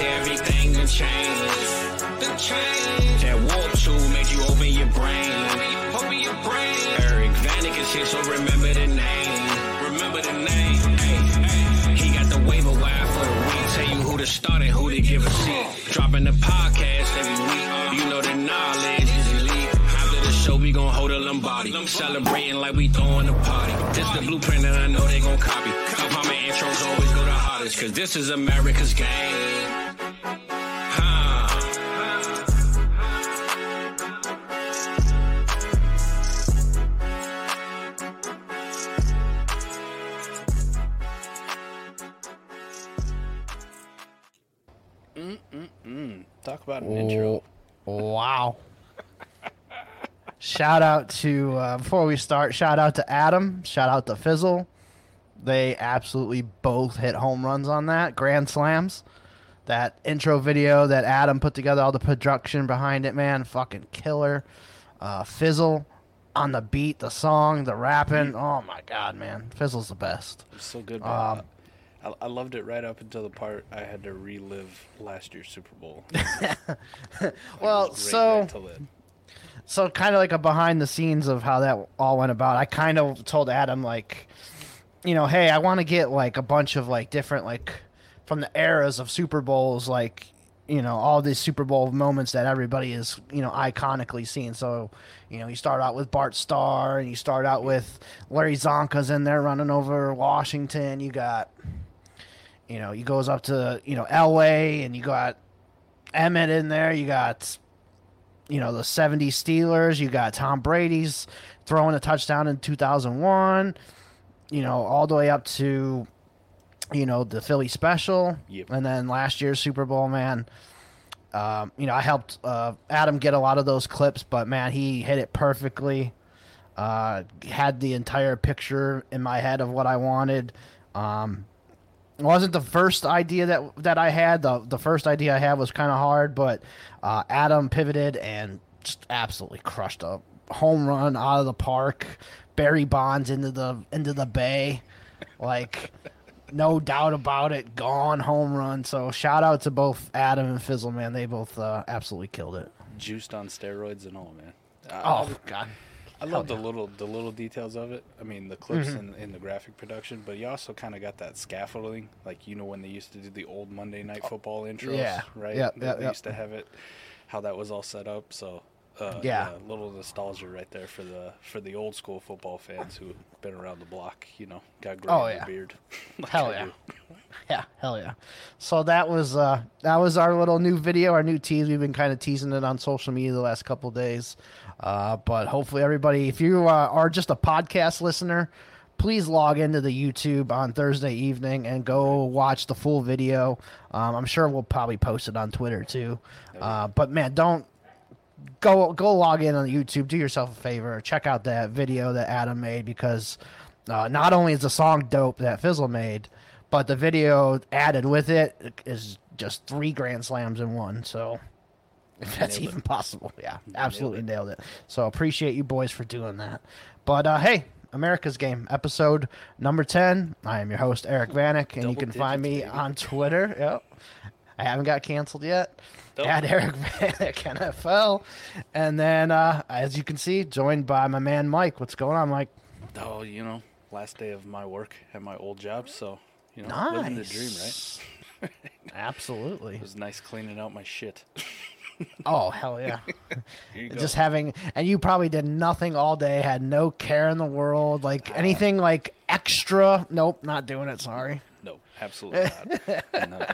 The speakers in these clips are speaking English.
everything done changed. Done changed. That WoRP tool made you open your brain. Open your brain. Eric Vanek is here, so remember the name. Remember the name. Hey, hey. He got the waiver wire for the week. Tell you who to start and who to give a seat. Dropping the podcast every week. You know the knowledge is elite. After the show, we gon' hold a Lombardi. Celebrating like we throwing a party. This the blueprint and I know they gon' copy. My intros always go the hardest. Cause this is America's game. Shout out to uh, before we start. Shout out to Adam. Shout out to Fizzle. They absolutely both hit home runs on that grand slams. That intro video that Adam put together, all the production behind it, man, fucking killer. Uh, Fizzle on the beat, the song, the rapping. Oh my god, man, Fizzle's the best. So good. Um, I, I loved it right up until the part I had to relive last year's Super Bowl. Well, so right. So kind of like a behind the scenes of how that all went about. I kind of told Adam like, you know, hey, I want to get like a bunch of like different like from the eras of Super Bowls, like you know all these Super Bowl moments that everybody is you know iconically seen. So you know you start out with Bart Starr, and you start out with Larry Csonka's in there running over Washington. You got you know, he goes up to, you know, Elway and you got Emmitt in there. You got, you know, the 70 Steelers. You got Tom Brady's throwing a touchdown in 2001, you know, all the way up to, you know, the Philly special. Yep. And then last year's Super Bowl, man. Um, you know, I helped uh, Adam get a lot of those clips, but man, he hit it perfectly. Uh, had the entire picture in my head of what I wanted. Um, wasn't the first idea that that I had. The the first idea I had was kind of hard, but uh, Adam pivoted and just absolutely crushed a home run out of the park. Barry Bonds into the into the bay, like no doubt about it. Gone home run. So shout out to both Adam and Fizzle, man. They both uh, absolutely killed it. Juiced on steroids and all, man. I, Oh God, I love the little the little details of it. I mean, the clips in, in the graphic production, but you also kind of got that scaffolding, like you know when they used to do the old Monday Night Football intros, yeah. right? Yeah, they, yep, they used to have it, how that was all set up. So, uh, Yeah. a little nostalgia right there for the for the old school football fans who've been around the block. You know, got gray Oh, yeah. beard. like Hell I yeah. Yeah, hell yeah. So that was uh that was our little new video, our new tease. We've been kind of teasing it on social media the last couple days. Uh but hopefully everybody if you uh, are just a podcast listener, please log into the YouTube on Thursday evening and go watch the full video. Um, I'm sure we'll probably post it on Twitter too. Uh, but man, don't go go log in on YouTube. Do yourself a favor. Check out that video that Adam made because uh, not only is the song dope that Fizzle made, but the video added with it is just three grand slams in one. So if that's Nailed it. even possible, yeah, absolutely nailed it. So appreciate you boys for doing that. But uh, hey. America's Game, episode number 10. I am your host, Eric Vanek, and you Double can find me baby. on Twitter. Yep. I haven't got canceled yet. Double. At Eric Vanek NFL. And then, uh, as you can see, joined by my man Mike. What's going on, Mike? Oh, you know, last day of my work at my old job, so you know, living the dream, right? Absolutely. It was nice cleaning out my shit. Oh, hell yeah. Just having, and you probably did nothing all day, had no care in the world, like anything like extra. Nope, not doing it. Sorry. No, absolutely not. no.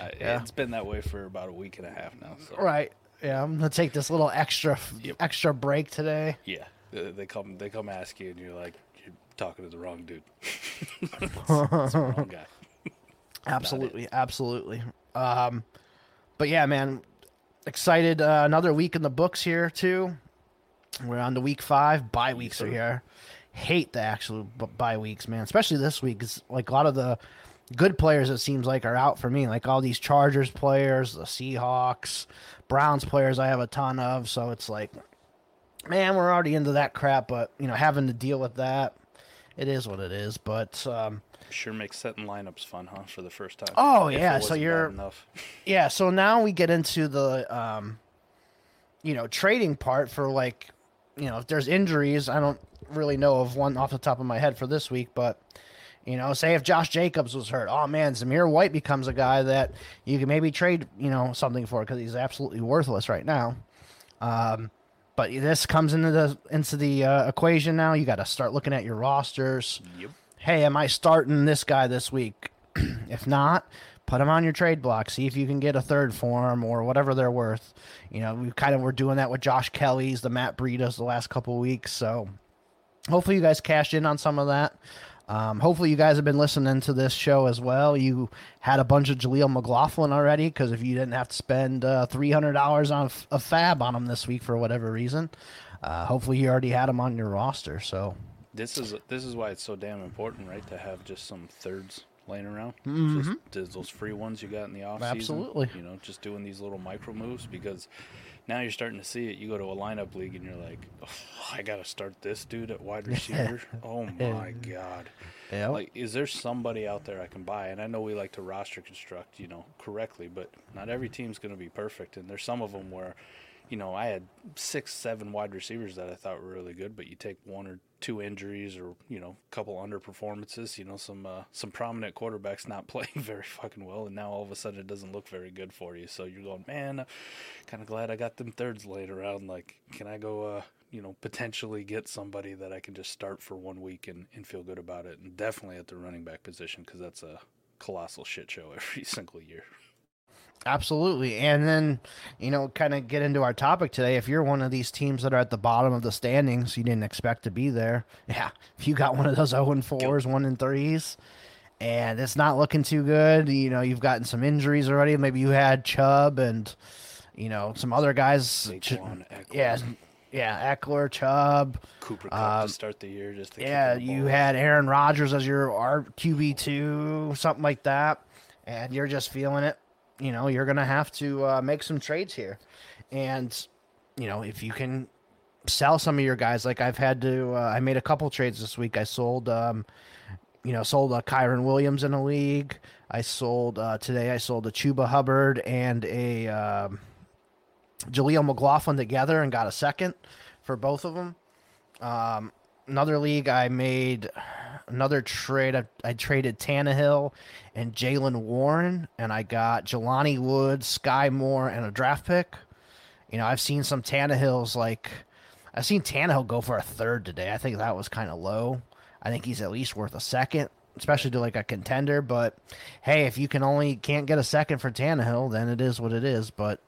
I, It's been that way for about a week and a half now. So Right. Yeah, I'm gonna take this little extra, Yep. extra break today. yeah, they, they come they come ask you, and you're like, you're talking to the wrong dude. it's the wrong guy. Absolutely, absolutely. Um, but yeah, man, excited. Uh, another week in the books here too. We're on to week five. Bye weeks are here. Hate the actual b- bye weeks, man. Especially this week, 'cause, like a lot of the good players. It seems like are out for me. Like all these Chargers players, the Seahawks, Browns players. I have a ton of. So it's like, man, we're already into that crap. But you know, having to deal with that it is what it is. But um, Sure makes setting lineups fun, huh? For the first time. Oh, If yeah, so you're- enough. yeah, so now we get into the um, you know trading part for like you know if there's injuries. I don't really know of one off the top of my head for this week, but. You know, say if Josh Jacobs was hurt, oh man, Zamir White becomes a guy that you can maybe trade, you know, something for because he's absolutely worthless right now. Um, but this comes into the into the uh, equation now. You got to start looking at your rosters. Yep. Hey, am I starting this guy this week? if not, put him on your trade block. See if you can get a third for him or whatever they're worth. You know, we kind of were doing that with Josh Kelley's, the Matt Breidas the last couple weeks. So hopefully you guys cashed in on some of that. Um, hopefully you guys have been listening to this show as well. You had a bunch of Jaleel McLaughlin already because if you didn't have to spend uh, three hundred dollars on f- a fab on him this week for whatever reason, uh, hopefully you already had him on your roster. So This is this is why it's so damn important, right? To have just some thirds laying around. Mhm. Just, just those free ones you got in the off season. Absolutely. You know, just doing these little micro moves because now you're starting to see it. You go to a lineup league and you're like, oh, I got to start this dude at wide receiver. oh my god. yeah, Like, is there somebody out there I can buy? And I know we like to roster construct, you know, correctly, but not every team's going to be perfect. And there's some of them where, you know, I had six, seven wide receivers that I thought were really good, but you take one or two injuries or you know, a couple underperformances, you know, some uh, some prominent quarterbacks not playing very fucking well, and now all of a sudden it doesn't look very good for you. So you're going, man, kind of glad I got them thirds laid around. Like, can I go? Uh, you know, potentially get somebody that I can just start for one week and, and feel good about it, and definitely at the running back position because that's a colossal shit show every single year. Absolutely. And then, you know, kind of get into our topic today. If you're one of these teams that are at the bottom of the standings, you didn't expect to be there. Yeah. If you got one of those 0 and 4s, 1 and 3s, and it's not looking too good, you know, you've gotten some injuries already. Maybe you had Chubb and, you know, some other guys. Ch- yeah. Yeah. Ekeler, Chubb. Cooper Kupp Um, to start the year. Just to Yeah, you had Aaron Rodgers as your R- QB2, something like that, and you're just feeling it. You know, you're going to have to uh, make some trades here. And, you know, if you can sell some of your guys, like I've had to, uh, I made a couple trades this week. I sold, um, you know, sold a Kyren Williams in a league. I sold, uh, today I sold a Chuba Hubbard and a um, Jaleel McLaughlin together and got a second for both of them. Um, another league, I made another trade. I, I traded Tannehill and Jaylen Warren, and I got Jelani Woods, Skyy Moore, and a draft pick. You know, I've seen some Tannehills like I've seen Tannehill go for a third today. I think that was kind of low. I think he's at least worth a second, especially to like a contender. But hey, if you can only can't get a second for Tannehill, then it is what it is. But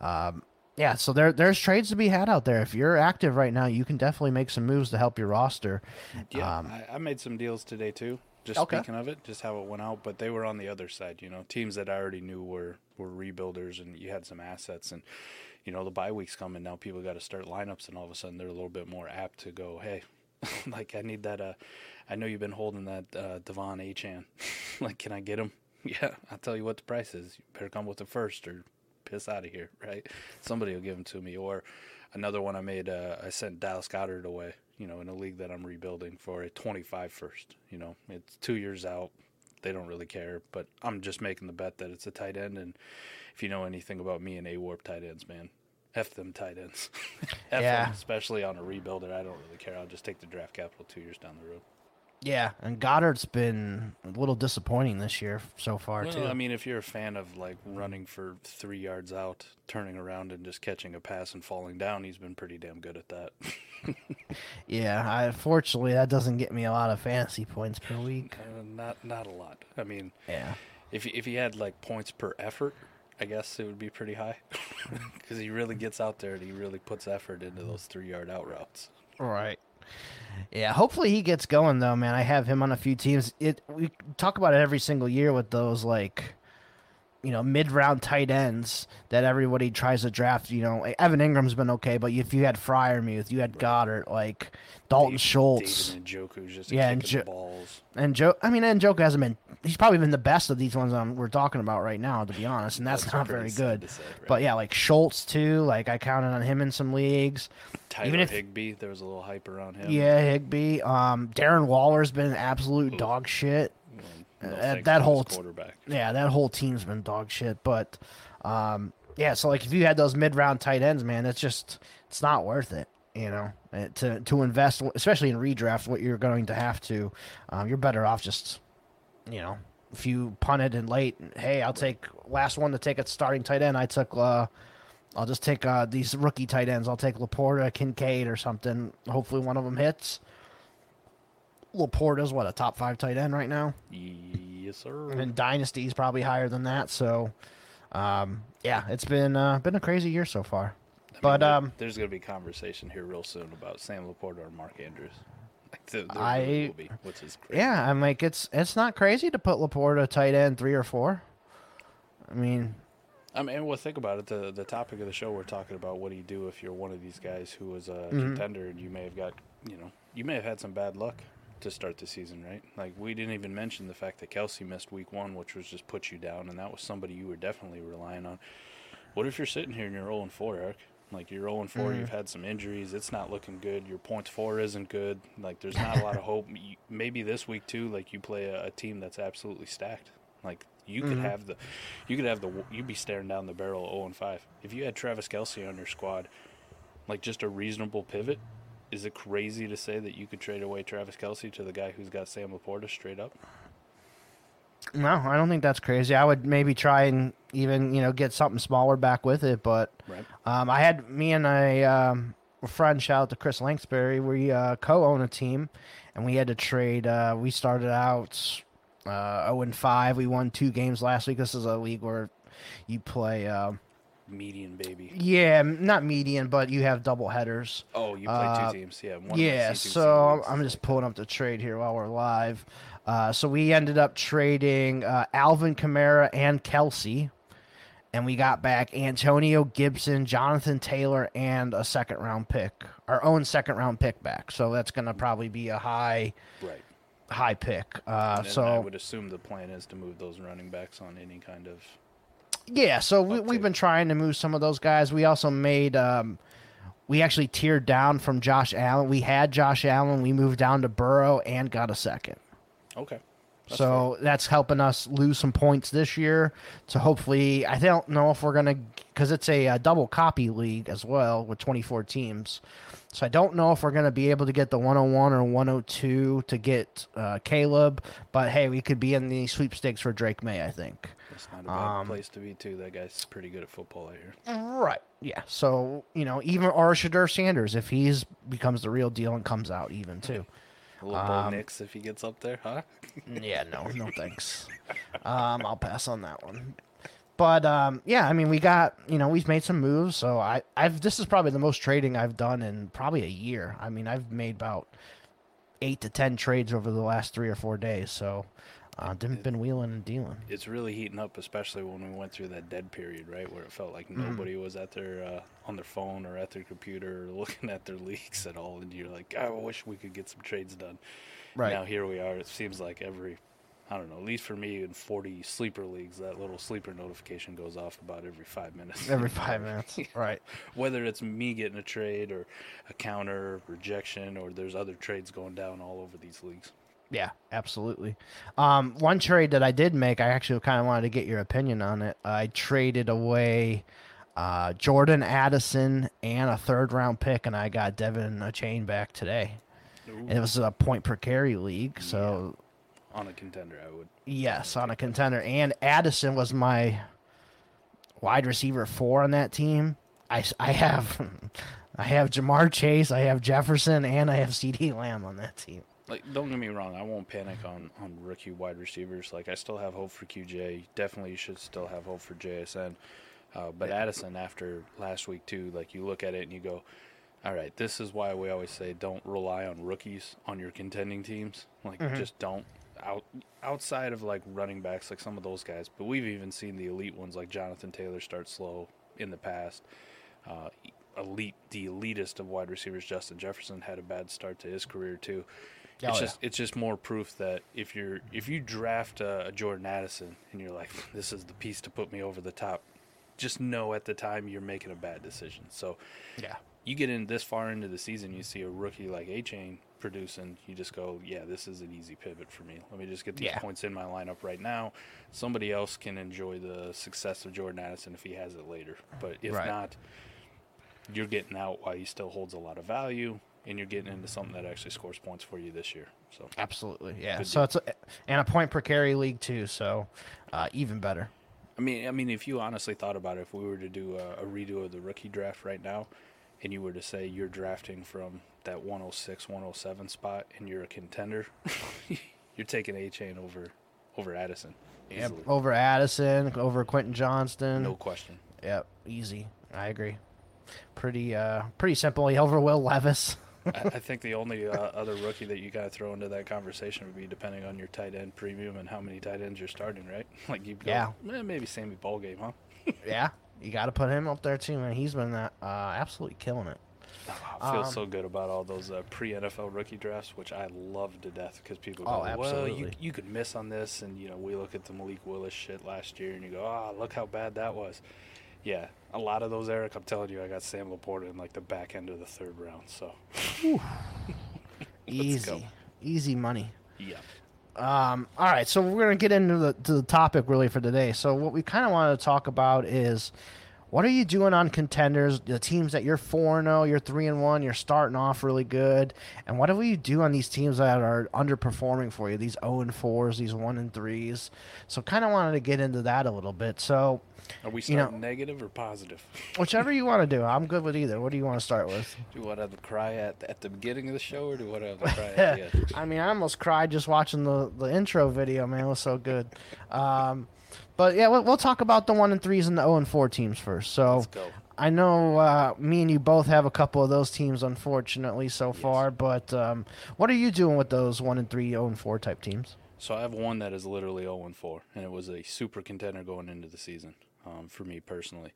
um, yeah, so there there's trades to be had out there. If you're active right now, you can definitely make some moves to help your roster. Yeah, Um, I, I made some deals today too. Just Okay. speaking of it, just how it went out, but they were on the other side. You know, teams that I already knew were were rebuilders, and you had some assets, and you know the bye weeks coming now. People got to start lineups, and all of a sudden they're a little bit more apt to go. Hey, like I need that. Uh, I know you've been holding that uh, De'Von Achane. like, can I get him? Yeah, I'll tell you what the price is. You better come with the first, or piss out of here, right? Somebody will give them to me, or another one I made. Uh, I sent Dallas Goedert away. You know, in a league that I'm rebuilding for a 25 first. You know, it's two years out. They don't really care, but I'm just making the bet that it's a tight end. And if you know anything about me and A Warp tight ends, man, F them tight ends. F Yeah. them, especially on a rebuilder. I don't really care. I'll just take the draft capital two years down the road. Yeah, and Goedert's been a little disappointing this year so far Well, too. I mean, if you're a fan of like running for three yards out, turning around and just catching a pass and falling down, he's been pretty damn good at that. yeah, I, fortunately that doesn't get me a lot of fantasy points per week. Uh, not not a lot. I mean, Yeah. if if he had like points per effort, I guess it would be pretty high because he really gets out there and he really puts effort into those three yard out routes. Right. Yeah, hopefully he gets going though, man. I have him on a few teams. It we talk about it every single year with those like you know, mid-round tight ends that everybody tries to draft, you know, Evan Engram's been okay, but if you had Freiermuth, you had Goedert, like Dalton Dave- Schultz, David Njoku just Yeah, and Jo- and Joe. I mean, and Joke hasn't been he's probably been the best of these ones um, we're talking about right now, to be honest, and that's, That's not very good. say, right? But yeah, like Schultz too. Like I counted on him in some leagues. Tyler even if- Higbee, there was a little hype around him. Yeah, Higbee. Um, Darren Waller's been an absolute Ooh. dog shit. No that whole quarterback. Yeah, that whole team's been dog shit. But um, yeah, so like if you had those mid round tight ends, man, it's just it's not worth it. You know, uh, to to invest, especially in redraft, what you're going to have to, um, you're better off just, you know, if you punted in late, hey, I'll take last one to take a starting tight end. I took, uh, I'll just take uh, these rookie tight ends. I'll take Laporta, Kincaid, or something. Hopefully, one of them hits. Laporta's what a top five tight end right now. Yes, sir. And Dynasty's probably higher than that. So, um, yeah, it's been uh, been a crazy year so far. I but there- um, there's gonna be conversation here real soon about Sam Laporta or Mark Andrews. Like, there, there I- really be, which is crazy. yeah, I'm like it's it's not crazy to put Laporta tight end three or four. I mean, I mean, well, think about it. The the topic of the show we're talking about what do you do if you're one of these guys who was a Mm-hmm. contender and you may have got, you know, you may have had some bad luck to start the season, right? Like we didn't even mention the fact that Kelce missed week one, which was just put you down, and that was somebody you were definitely relying on. What if you're sitting here and you're 0 4, Eric? Like you're 0 4, Mm-hmm. you've had some injuries, it's not looking good. Your points for isn't good. Like there's not a lot of hope. Maybe this week too, like you play a, a team that's absolutely stacked. Like you could Mm-hmm. have the, you could have the, you'd be staring down the barrel of 0 and 5. If you had Travis Kelce on your squad, like just a reasonable pivot, is it crazy to say that you could trade away Travis Kelce to the guy who's got Sam Laporta straight up? no, I don't think that's crazy. I would maybe try and even you know get something smaller back with it, but Right. um, I had me and a um, a friend shout out to Chris Lanksbury. We uh, co-own a team, and we had to trade. Uh, we started out uh, 0 and 5. We won two games last week. This is a league where you play. Um, Median baby. Yeah, not median, but you have double headers. Oh, you play Uh, two teams. Yeah. One yeah, C2, so C1, I'm, just pulling up the trade here while we're live. Uh, so we ended up trading uh, Alvin Kamara and Kelce, and we got back Antonio Gibson, Jonathan Taylor, and a second round pick, our own second round pick back. So that's gonna probably be a high Right. high pick. Uh, And I would assume the plan is to move those running backs on any kind of. Yeah, so we, we've been trying to move some of those guys. We also made, um, we actually tiered down from Josh Allen. We had Josh Allen. We moved down to Burrow and got a second. Okay. That's so that's helping us lose some points this year. So hopefully, I don't know if we're gonna, because it's a, uh double copy league as well with 24 teams. So I don't know if we're gonna be able to get the 101 or 102 to get uh, Caleb. But hey, we could be in the sweepstakes for Drake Maye. I think. That's not a bad Um, place to be too. That guy's pretty good at football. I hear. Right. Yeah. So you know, even or Shedeur Sanders, if he's becomes the real deal and comes out even too. A little Um, Nix if he gets up there, huh? yeah. No. No thanks. Um, I'll pass on that one. But um, yeah, I mean, we got you know we've made some moves. So I I've this is probably the most trading I've done in probably a year. I mean, I've made about eight to ten trades over the last three or four days. So uh, been been wheeling and dealing. It's really heating up, especially when we went through that dead period, right, where it felt like Mm-hmm. nobody was at their uh, on their phone or at their computer or looking at their leaks at all, and you're like, I wish we could get some trades done. Right. now, here we are. It seems like every, I don't know, at least for me in 40 sleeper leagues, that little sleeper notification goes off about every five minutes. Every five minutes. Right. Whether it's me getting a trade or a counter rejection, or there's other trades going down all over these leagues. Yeah, absolutely. Um, one trade that I did make, I actually kind of wanted to get your opinion on it. I traded away uh, Jordan Addison and a third round pick, and I got De'Von Achane back today. And it was a point per carry league, so On a contender, I would. yes, on a contender. And Addison was my wide receiver four on that team. I I have I have Ja'Marr Chase, I have Jefferson, and I have CeeDee Lamb on that team. Like, don't get me wrong, I won't panic on, on rookie wide receivers. Like, I still have hope for QJ. Definitely, you should still have hope for JSN. Uh, but Addison, after last week too, like you look at it and you go, "All right, this is why we always say don't rely on rookies on your contending teams. Like, just don't out outside of like running backs, like some of those guys. But we've even seen the elite ones, like Jonathan Taylor, start slow in the past. Uh, elite, the elitist of wide receivers, Justin Jefferson, had a bad start to his career too Oh, it's yeah. just it's just more proof that if you're if you draft a, a Jordan Addison and you're like this is the piece to put me over the top, just know at the time you're making a bad decision. So Yeah. you get in this far into the season, you see a rookie like Achane producing, you just go, yeah, this is an easy pivot for me. Let me just get these Yeah. points in my lineup right now. Somebody else can enjoy the success of Jordan Addison if he has it later. But if Right. not, you're getting out while he still holds a lot of value, and you're getting into something that actually scores points for you this year. So Absolutely. Yeah. Good so it's a, and a point per carry league too. So uh, even better. I mean, I mean, if you honestly thought about it, if we were to do a, a redo of the rookie draft right now, and you were to say you're drafting from that 106, 107 spot, and you're a contender, you're taking Achane over over Addison. Yep. easily. Over Addison, over Quentin Johnston. No question. Yep. Easy. I agree. Pretty uh pretty simple. Over Will Levis. I, I think the only uh, other rookie that you got to throw into that conversation would be depending on your tight end premium and how many tight ends you're starting, right? Like you, Yeah. eh, maybe Sammy Ballgame, huh? yeah. You got to put him up there too, man. He's been uh, absolutely killing it. I feel Um, so good about all those uh, pre NFL rookie drafts, which I love to death because people go, Oh, "Well, you absolutely. you could miss on this," and you know we look at the Malik Willis shit last year, and you go, "Ah, look how bad that was." Yeah, a lot of those, Eric. I'm telling you, I got Sam Laporta in like the back end of the third round. So Easy. go. Easy money. yeah, Um, all right, so we're gonna get into the to the topic really for today. So what we kind of wanted to talk about is what are you doing on contenders, the teams that you're four and zero, you're three and one, you're starting off really good, and what do you do on these teams that are underperforming for you, these zero and fours, these one and threes? So kind of wanted to get into that a little bit. So are we You know- starting negative or positive? whichever you want to do, I'm good with either. What do you want to start with? do you want to cry at at the beginning of the show, or do you want to cry at the end? I mean, I almost cried just watching the, the intro video, man. It was so good. Um, but yeah, we'll, we'll talk about the one and threes and the zero and four teams first. So Let's go. I know uh, me and you both have a couple of those teams, unfortunately, so far. But um, what are you doing with those one and three, zero and four type teams? So I have one that is literally 0 and 4, and it was a super contender going into the season um, for me personally.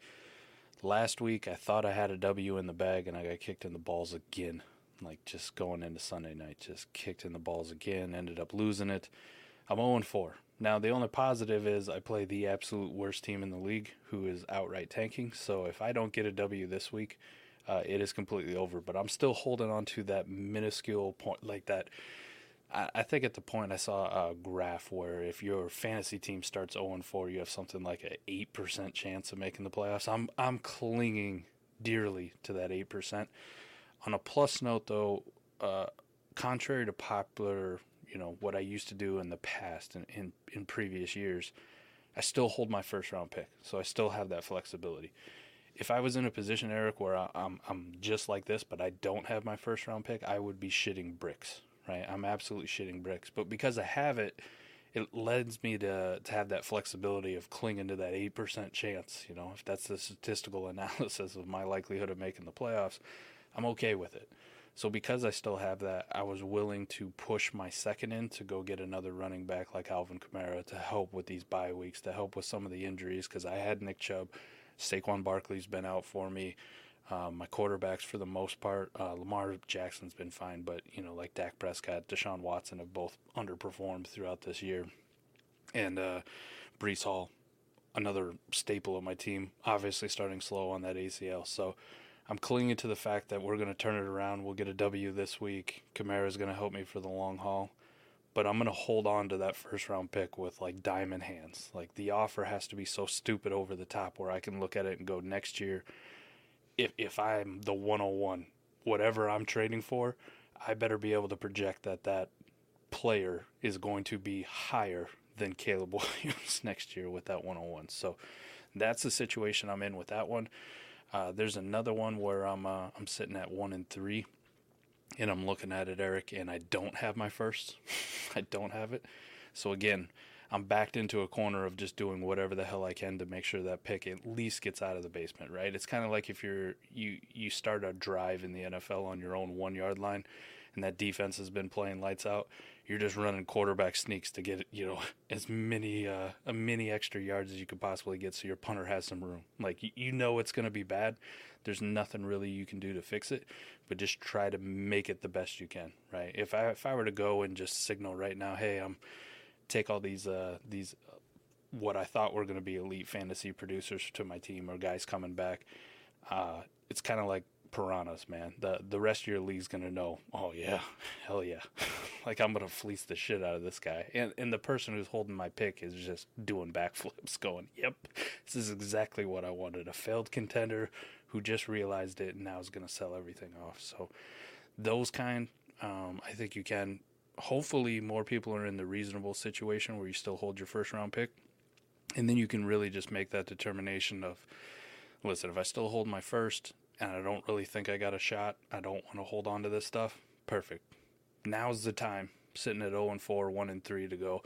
Last week, I thought I had a W in the bag, and I got kicked in the balls again. Like just going into Sunday night, just kicked in the balls again. Ended up losing it. I'm 0 and 4. Now the only positive is I play the absolute worst team in the league, who is outright tanking. So if I don't get a W this week, uh, it is completely over. But I'm still holding on to that minuscule point, like that I, I think at the point I saw a graph where if your fantasy team starts 0 4, you have something like an eight percent chance of making the playoffs. I'm I'm clinging dearly to that eight percent. On a plus note, though, uh, contrary to popular, you know, what I used to do in the past and in, in previous years, I still hold my first round pick, so I still have that flexibility. If I was in a position, Eric, where I, I'm I'm just like this, but I don't have my first round pick, I would be shitting bricks, right? I'm absolutely shitting bricks. But because I have it, it lends me to to have that flexibility of clinging to that eight percent chance. You know, if that's the statistical analysis of my likelihood of making the playoffs, I'm okay with it. So because I still have that, I was willing to push my second in to go get another running back like Alvin Kamara to help with these bye weeks, to help with some of the injuries because I had Nick Chubb, Saquon Barkley's been out for me. Um, my quarterbacks, for the most part, uh, Lamar Jackson's been fine, but you know, like Dak Prescott, Deshaun Watson have both underperformed throughout this year, and uh, Breece Hall, another staple of my team, obviously starting slow on that ACL. So I'm clinging to the fact that we're going to turn it around. We'll get a W this week. Kamara's going to help me for the long haul. But I'm going to hold on to that first round pick with like diamond hands. Like the offer has to be so stupid over the top where I can look at it and go next year if if I'm the 101 whatever I'm trading for, I better be able to project that that player is going to be higher than Caleb Williams next year with that 101. So that's the situation I'm in with that one. Uh, there's another one where I'm uh, I'm sitting at one and three, and I'm looking at it, Eric, and I don't have my first. I don't have it. So again, I'm backed into a corner of just doing whatever the hell I can to make sure that pick at least gets out of the basement, right? It's kind of like if you're you you start a drive in the NFL on your own one yard line, and that defense has been playing lights out, you're just running quarterback sneaks to get you know as many uh, a many extra yards as you could possibly get, so your punter has some room. Like you, you know it's going to be bad. There's nothing really you can do to fix it, but just try to make it the best you can. Right? If I if I were to go and just signal right now, hey, I'm take all these uh, these uh, what I thought were going to be elite fantasy producers to my team or guys coming back. Uh, it's kind of like piranhas, man. The the rest of your league's gonna know. Oh yeah, hell yeah. like I'm gonna fleece the shit out of this guy. And and the person who's holding my pick is just doing backflips, going, "Yep, this is exactly what I wanted." A failed contender who just realized it and now is gonna sell everything off. So those kind, um, I think you can. Hopefully, more people are in the reasonable situation where you still hold your first round pick, and then you can really just make that determination of. Listen, if I still hold my first and I don't really think I got a shot, I don't want to hold on to this stuff. Perfect. Now's the time. Sitting at 0 and 4, 1 and 3 to go.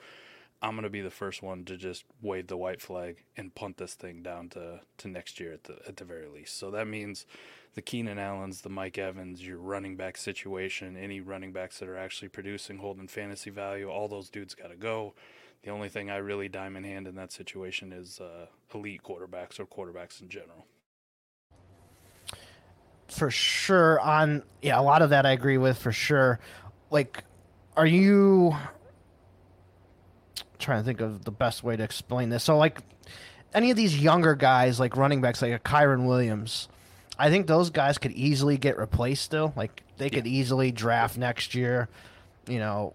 I'm going to be the first one to just wave the white flag and punt this thing down to, to next year at the at the very least. So that means the Keenan Allens, the Mike Evans, your running back situation, any running backs that are actually producing, holding fantasy value, all those dudes got to go. The only thing I really diamond hand in that situation is uh, elite quarterbacks or quarterbacks in general for sure on yeah a lot of that i agree with for sure. Like are you trying to think of the best way to explain this? So like any of these younger guys like running backs like a Kyren williams i think those guys could easily get replaced still. Like they could yeah. easily draft next year you know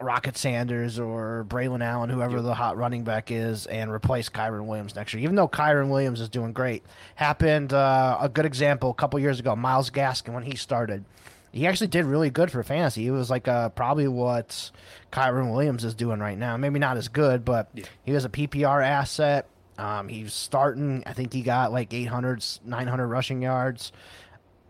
Rocket Sanders or Braelon Allen, whoever yep. the hot running back is, and replace Kyren Williams next year. Even though Kyren Williams is doing great, happened uh, a good example a couple years ago. Myles Gaskin when he started, he actually did really good for fantasy. He was like uh, probably what Kyren Williams is doing right now. Maybe not as good, but yeah. he was a PPR asset. Um, he's starting. I think he got like 800, 900 rushing yards,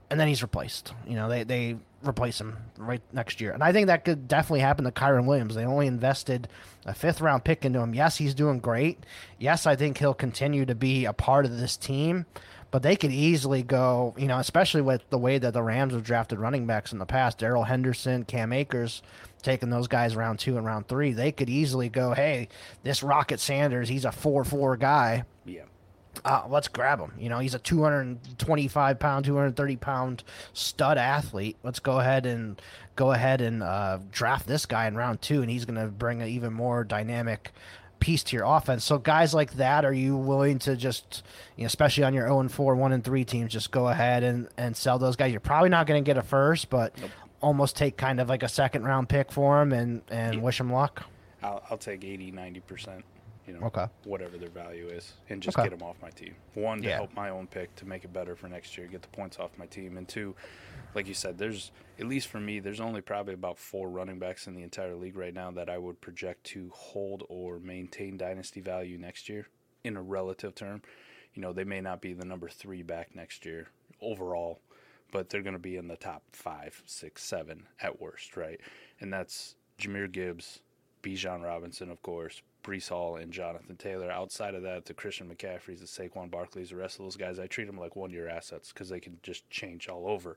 and then he's replaced. You know, they they replace him right next year. And I think that could definitely happen to Kyren Williams. They only invested a fifth round pick into him. Yes, he's doing great. Yes, I think he'll continue to be a part of this team. But they could easily go, you know, especially with the way that the Rams have drafted running backs in the past, Darrell Henderson, Cam Akers, taking those guys round two and round three. They could easily go, hey, this Rocket Sanders, he's a 4 4 guy. Yeah uh, let's grab him. You know, he's a 225 pound, 230 pound stud athlete. Let's go ahead and go ahead and uh, draft this guy in round two, and he's going to bring an even more dynamic piece to your offense. So guys like that, are you willing to just, you know, especially on your 0 and 4, 1 and 3 teams, just go ahead and, and sell those guys? You're probably not going to get a first, but nope. almost take kind of like a second round pick for him and, and yeah. wish him luck. I'll, I'll take 80, 90% you know, okay. whatever their value is, and just okay. get them off my team. One to yeah. help my own pick to make it better for next year, get the points off my team, and two, like you said, there's at least for me, there's only probably about four running backs in the entire league right now that I would project to hold or maintain dynasty value next year in a relative term. You know, they may not be the number three back next year overall, but they're going to be in the top five, six, seven at worst, right? And that's Jahmyr Gibbs, Bijan Robinson, of course, Breece Hall and Jonathan Taylor. Outside of that, the Christian McCaffreys, the Saquon Barkleys, the rest of those guys, I treat them like one year assets because they can just change all over.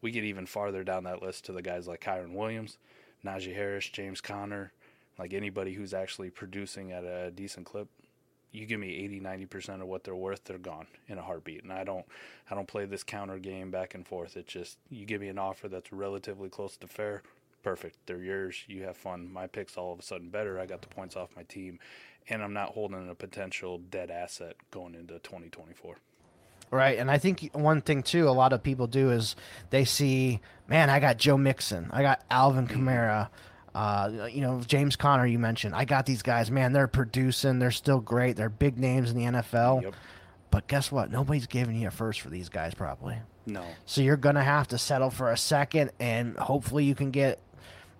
We get even farther down that list to the guys like Kyren Williams, Najee Harris, James Conner, like anybody who's actually producing at a decent clip. You give me 80, 90% of what they're worth, they're gone in a heartbeat. And I don't I don't play this counter game back and forth. It's just you give me an offer that's relatively close to fair, perfect. They're yours. You have fun. My pick's all of a sudden better. I got the points off my team, and I'm not holding a potential dead asset going into 2024. Right, and I think one thing too, a lot of people do is they see, man, I got Joe Mixon, I got Alvin mm-hmm. Kamara, uh, you know, James Conner. You mentioned, I got these guys, man. They're producing. They're still great. They're big names in the NFL. Yep. But guess what? Nobody's giving you a first for these guys, probably. No. So you're gonna have to settle for a second, and hopefully you can get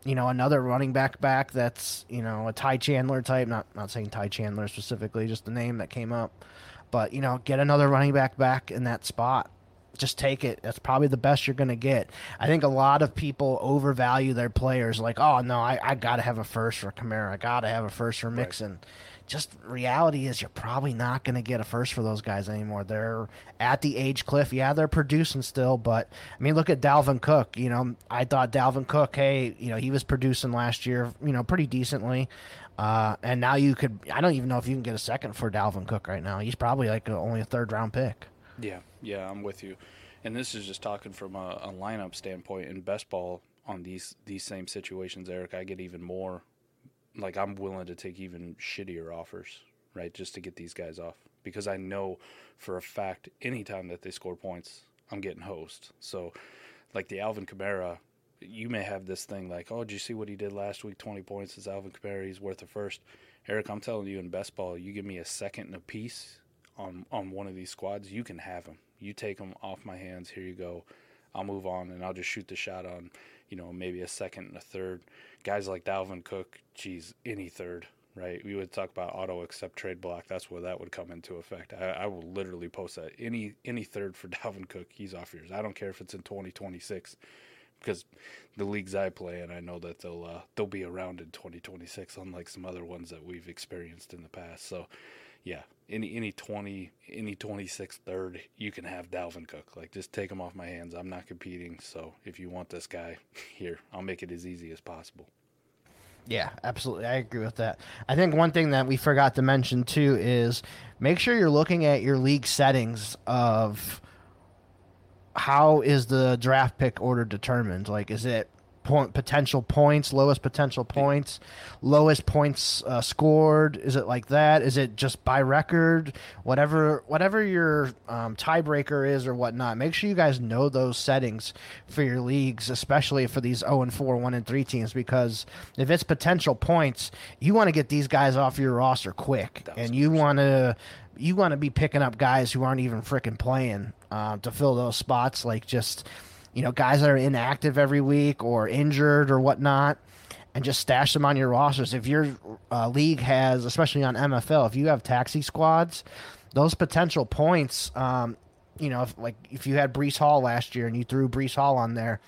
you know, another running back back that's, you know, a Ty Chandler type, not not saying Ty Chandler specifically, just the name that came up. But, you know, get another running back back in that spot just take it. That's probably the best you're going to get. I think a lot of people overvalue their players. Like, oh no, I, I got to have a first for Kamara. I got to have a first for Mixon. Right. Just reality is, you're probably not going to get a first for those guys anymore. They're at the age cliff. Yeah, they're producing still, but I mean, look at Dalvin Cook. You know, I thought Dalvin Cook, hey, you know, he was producing last year, you know, pretty decently. Uh, and now you could, I don't even know if you can get a second for Dalvin Cook right now. He's probably like a, only a third round pick. Yeah, yeah, I'm with you. And this is just talking from a, a lineup standpoint. In best ball, on these these same situations, Eric, I get even more. Like I'm willing to take even shittier offers, right, just to get these guys off because I know for a fact anytime that they score points, I'm getting host. So, like the Alvin Kamara, you may have this thing like, oh, did you see what he did last week? 20 points is Alvin Kamara. He's worth a first. Eric, I'm telling you, in best ball, you give me a second and a piece on on one of these squads, you can have him. You take him off my hands. Here you go. I'll move on and I'll just shoot the shot on, you know, maybe a second and a third. Guys like Dalvin Cook, geez, any third, right? We would talk about auto accept trade block. That's where that would come into effect. I, I will literally post that any any third for Dalvin Cook, he's off yours. I don't care if it's in 2026 because the leagues I play and I know that they'll uh, they'll be around in 2026, unlike some other ones that we've experienced in the past. So yeah, any any twenty any twenty sixth third you can have Dalvin Cook. Like just take him off my hands. I'm not competing. So if you want this guy, here I'll make it as easy as possible. Yeah, absolutely. I agree with that. I think one thing that we forgot to mention too is make sure you're looking at your league settings of how is the draft pick order determined? Like, is it point potential points, lowest potential points, lowest points uh, scored? Is it like that? Is it just by record? Whatever, whatever your um, tiebreaker is or whatnot. Make sure you guys know those settings for your leagues, especially for these zero and four, one and three teams, because if it's potential points, you want to get these guys off your roster quick, and you want to you want to be picking up guys who aren't even freaking playing uh, to fill those spots, like just you know, guys that are inactive every week or injured or whatnot, and just stash them on your rosters. If your uh, league has, especially on MFL, if you have taxi squads, those potential points, um, you know, if, like if you had Breece Hall last year and you threw Breece Hall on there,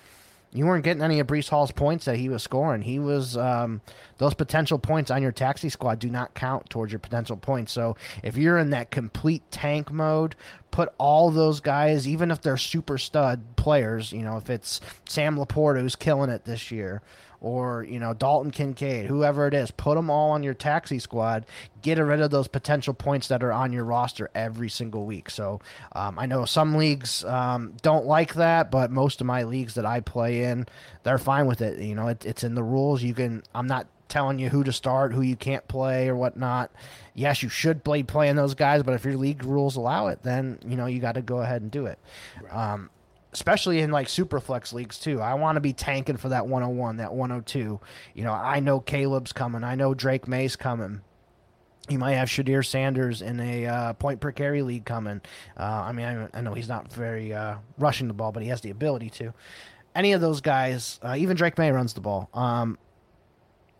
you weren't getting any of Breece Hall's points that he was scoring. He was um, those potential points on your taxi squad do not count towards your potential points. So if you're in that complete tank mode, put all those guys, even if they're super stud players. You know, if it's Sam LaPorta who's killing it this year, or you know Dalton Kincaid, whoever it is, put them all on your taxi squad. Get rid of those potential points that are on your roster every single week. So um, I know some leagues um, don't like that, but most of my leagues that I play in, they're fine with it. You know, it, it's in the rules. You can. I'm not telling you who to start, who you can't play, or whatnot. Yes, you should play playing those guys, but if your league rules allow it, then you know you got to go ahead and do it. Right. Um, especially in like super flex leagues too. I want to be tanking for that 101, that 102. You know, I know Caleb's coming. I know Drake Maye's coming. You might have Shedeur Sanders in a uh, point per carry league coming. Uh, I mean, I, I, know he's not very uh, rushing the ball, but he has the ability to. Any of those guys, uh, even Drake Maye runs the ball. Um,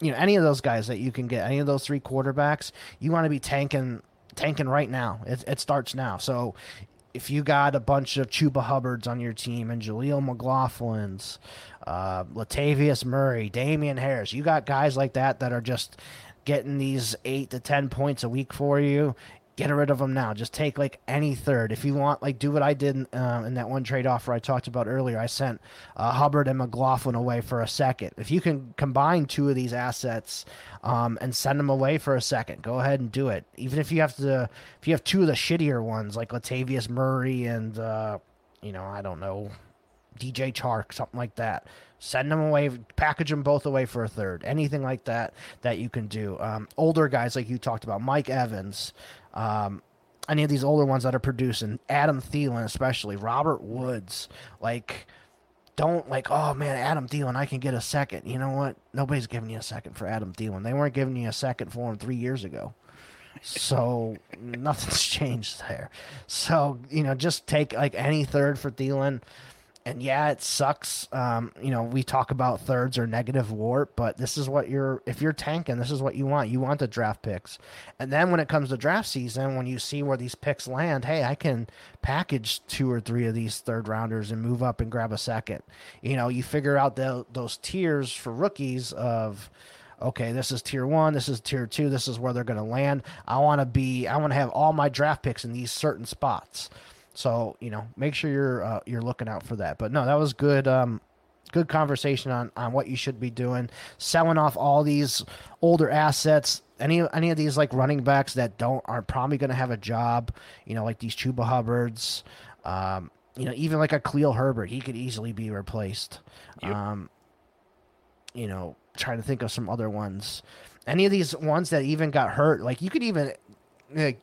you know, any of those guys that you can get, any of those three quarterbacks, you want to be tanking tanking right now. It, it starts now. So if you got a bunch of Chuba Hubbards on your team and Jaleel McLaughlin's, uh, Latavius Murray, Damien Harris, you got guys like that that are just getting these eight to ten points a week for you. Get rid of them now. Just take like any third. If you want, like, do what I did uh, in that one trade offer I talked about earlier. I sent uh, Hubbard and McLaughlin away for a second. If you can combine two of these assets um, and send them away for a second, go ahead and do it. Even if you have to, if you have two of the shittier ones like Latavius Murray and, uh, you know, I don't know, DJ Chark, something like that. Send them away, package them both away for a third. Anything like that that you can do. Um, older guys like you talked about, Mike Evans, um, any of these older ones that are producing, Adam Thielen especially, Robert Woods, like don't like, oh man, Adam Thielen, I can get a second. You know what? Nobody's giving you a second for Adam Thielen. They weren't giving you a second for him three years ago. So nothing's changed there. So, you know, just take like any third for Thielen. And yeah, it sucks. Um, you know, we talk about thirds or negative WoRP, but this is what you're if you're tanking, this is what you want. You want the draft picks. And then when it comes to draft season, when you see where these picks land, hey, I can package two or three of these third rounders and move up and grab a second. You know, you figure out the, those tiers for rookies of okay, this is tier one, this is tier two, this is where they're going to land. I want to be, I want to have all my draft picks in these certain spots. So you know, make sure you're uh, you're looking out for that. But no, that was good. Um, good conversation on on what you should be doing. Selling off all these older assets. Any any of these like running backs that don't are probably going to have a job. You know, like these Chuba Hubbards. Um, you know, even like a Khalil Herbert, he could easily be replaced. Yep. Um, you know, trying to think of some other ones. Any of these ones that even got hurt, like you could even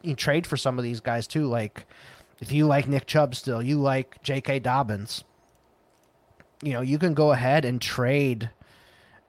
you trade for some of these guys too. Like if you like Nick Chubb still, you like J.K. Dobbins, you know, you can go ahead and trade,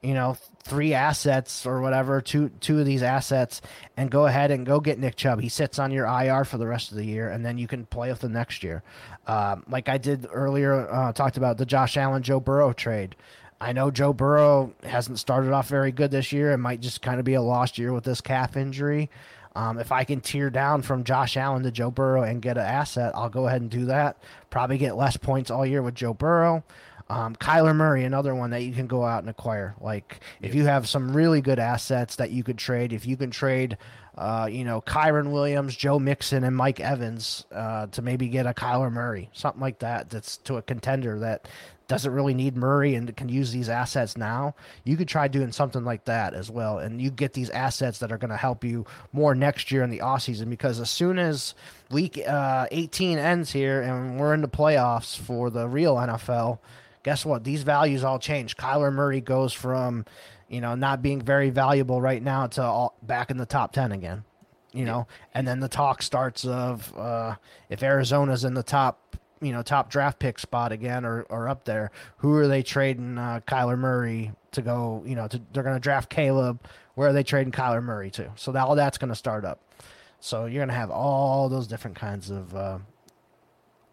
you know, three assets or whatever, two two of these assets, and go ahead and go get Nick Chubb. He sits on your IR for the rest of the year, and then you can play with him next year. Um, like I did earlier, uh, talked about the Josh Allen Joe Burrow trade. I know Joe Burrow hasn't started off very good this year. It might just kind of be a lost year with this calf injury. Um, if I can tear down from Josh Allen to Joe Burrow and get an asset, I'll go ahead and do that. Probably get less points all year with Joe Burrow. Um, Kyler Murray, another one that you can go out and acquire. Like if you have some really good assets that you could trade, if you can trade, uh, you know, Kyren Williams, Joe Mixon, and Mike Evans uh, to maybe get a Kyler Murray, something like that. That's to a contender that doesn't really need Murray and can use these assets now, you could try doing something like that as well. And you get these assets that are going to help you more next year in the offseason because as soon as week uh, 18 ends here and we're in the playoffs for the real NFL, guess what? These values all change. Kyler Murray goes from, you know, not being very valuable right now to all, back in the top 10 again. You know, and then the talk starts of uh, if Arizona's in the top you know top draft pick spot again or, or up there, who are they trading uh, Kyler Murray to go? You know, to, they're going to draft Caleb. Where are they trading Kyler Murray to? So that, all that's going to start up. So you're going to have all those different kinds of uh,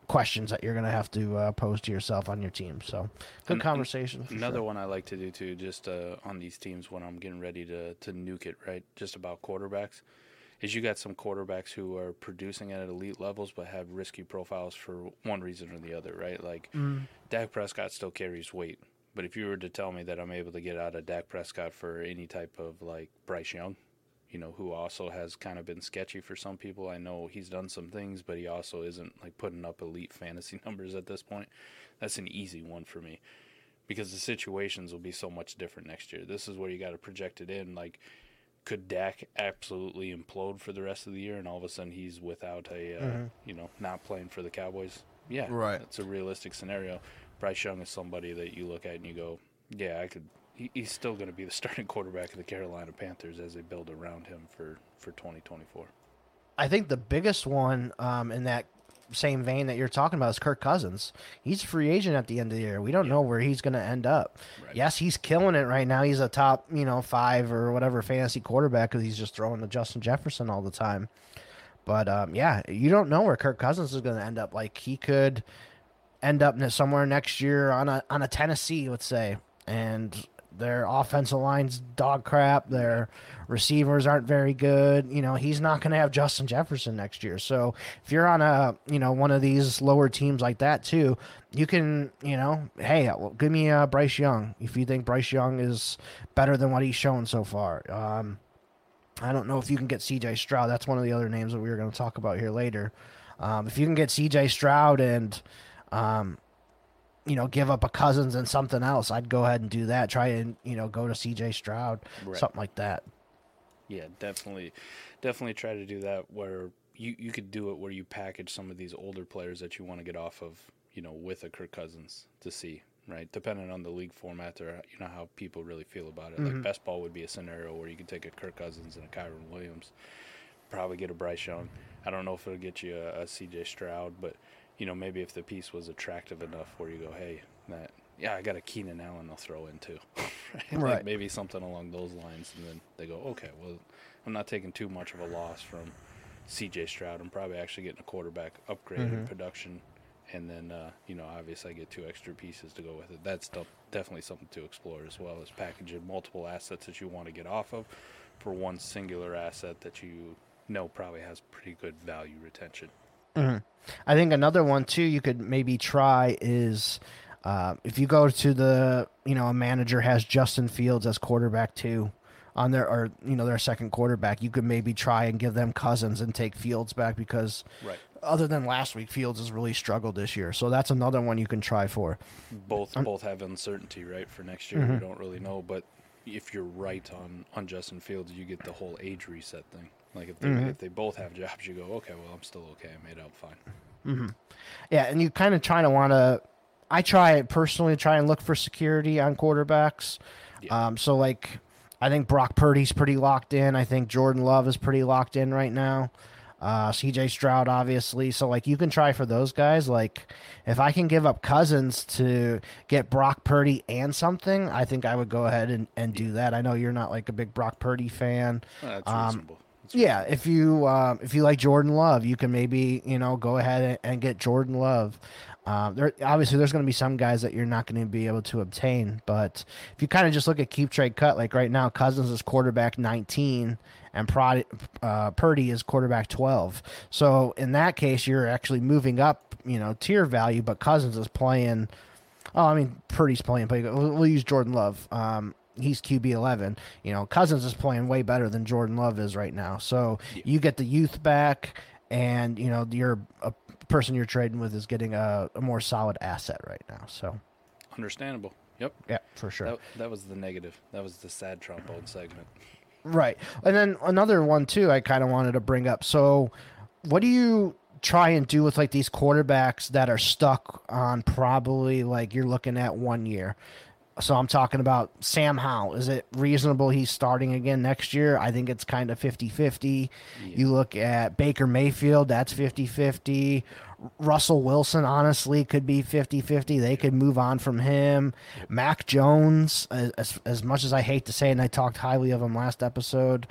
questions that you're going to have to uh, pose to yourself on your team. So good and, conversation. Another sure. one I like to do too, just uh, on these teams when I'm getting ready to to nuke it, right? Just about quarterbacks is you got some quarterbacks who are producing at elite levels but have risky profiles for one reason or the other, right? Like mm. Dak Prescott still carries weight. But if you were to tell me that I'm able to get out of Dak Prescott for any type of like Bryce Young, you know, who also has kind of been sketchy for some people. I know he's done some things, but he also isn't like putting up elite fantasy numbers at this point. That's an easy one for me because the situations will be so much different next year. This is where you got to project it in. Like, could Dak absolutely implode for the rest of the year, and all of a sudden he's without a, uh, mm-hmm. you know, not playing for the Cowboys? Yeah, right. It's a realistic scenario. Bryce Young is somebody that you look at and you go, yeah, I could. He, he's still going to be the starting quarterback of the Carolina Panthers as they build around him for for 2024. I think the biggest one um, in that same vein that you're talking about is Kirk Cousins. He's a free agent at the end of the year. We don't yeah. know where he's going to end up. Right. Yes, he's killing it right now. He's a top, you know, five or whatever fantasy quarterback because he's just throwing to Justin Jefferson all the time. But um, yeah, you don't know where Kirk Cousins is going to end up. Like he could end up somewhere next year on a on a Tennessee, let's say, and their offensive line's dog crap. Their receivers aren't very good. You know, he's not going to have Justin Jefferson next year. So if you're on a, you know, one of these lower teams like that too, you can, you know, hey, well, give me uh, Bryce Young if you think Bryce Young is better than what he's shown so far. Um, I don't know if you can get C.J. Stroud. That's one of the other names that we were going to talk about here later. Um, if you can get C.J. Stroud and um, you know, give up a Cousins and something else, I'd go ahead and do that. Try and you know go to C.J. Stroud, right. something like that. Yeah, definitely, definitely try to do that. Where you you could do it where you package some of these older players that you want to get off of, you know, with a Kirk Cousins to see, right? Depending on the league format or you know how people really feel about it. Mm-hmm. Like best ball would be a scenario where you could take a Kirk Cousins and a Kyren Williams, probably get a Bryce Young. I don't know if it'll get you a, a C.J. Stroud, but you know, maybe if the piece was attractive enough where you go, hey, that yeah, I got a Keenan Allen I'll throw in too. right? right. Like maybe something along those lines, and then they go, okay, well, I'm not taking too much of a loss from C.J. Stroud. I'm probably actually getting a quarterback upgrade mm-hmm. in production and then uh, you know obviously I get two extra pieces to go with it. That's de- definitely something to explore as well as packaging multiple assets that you want to get off of for one singular asset that you know probably has pretty good value retention. Mm-hmm. I think another one too you could maybe try is uh, if you go to the you know a manager has Justin Fields as quarterback too on their or you know their second quarterback, you could maybe try and give them Cousins and take Fields back because Right. other than last week, Fields has really struggled this year. So that's another one you can try for. both um, both have uncertainty, right? For next year, we mm-hmm. don't really know. But if you're right on on Justin Fields, you get the whole age reset thing. Like if they if they both have jobs, you go, okay, well, I'm still okay. I made out fine. Yeah, and you kind of try to want to. I try personally try and look for security on quarterbacks. Yeah. Um, so like, I think Brock Purdy's pretty locked in. I think Jordan Love is pretty locked in right now. Uh, C.J. Stroud, obviously. So like, you can try for those guys. Like, if I can give up Cousins to get Brock Purdy and something, I think I would go ahead and, and do that. I know you're not like a big Brock Purdy fan. Well, that's Um, reasonable. Yeah, if you um, if you like Jordan Love, you can maybe you know go ahead and, get Jordan Love. Um, there obviously there's going to be some guys that you're not going to be able to obtain, but if you kind of just look at keep trade cut, like right now, Cousins is quarterback 19 and Prod, uh, Purdy is quarterback 12. So in that case, you're actually moving up, you know, tier value, but Cousins is playing. Oh, I mean, Purdy's playing, but we'll use Jordan Love. Um, he's QB eleven. You know, Cousins is playing way better than Jordan Love is right now. So you get the youth back, and you know, you're a person you're trading with is getting a, a more solid asset right now. So understandable. Yep. yeah, for sure. That, that was the negative. That was the sad trombone segment. Right. And then another one too I kind of wanted to bring up. So what do you try and do with like these quarterbacks that are stuck on probably like you're looking at one year? So I'm talking about Sam Howell. Is it reasonable he's starting again next year? I think it's kind of 50-50. You look at Baker Mayfield, that's 50-50. Russell Wilson honestly could be 50-50. They could move on from him. Mac Jones, as, as as much as I hate to say it, and I talked highly of him last episode,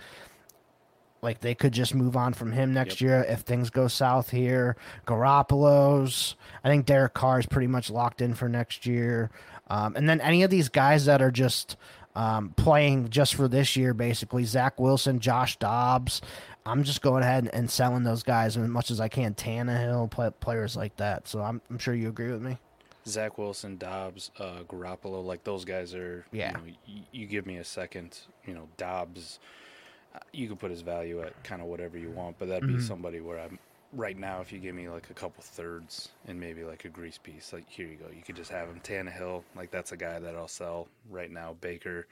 like they could just move on from him next Yep. year if things go south here. Garoppolo's, I think Derek Carr is pretty much locked in for next year. Um, and then any of these guys that are just um, playing just for this year, basically Zach Wilson, Josh Dobbs. I'm just going ahead and, and selling those guys as much as I can. Tannehill, play, players like that. So I'm, I'm sure you agree with me. Zach Wilson, Dobbs, uh, Garoppolo, like those guys are. Yeah. You, know, y- you give me a second. You know, Dobbs. uh, You can put his value at kind of whatever you want, but that'd Mm-hmm. be somebody where I'm right now. If you give me like a couple thirds and maybe like a grease piece, like here you go. You could just have him. Tannehill, like that's a guy that I'll sell right now. Baker.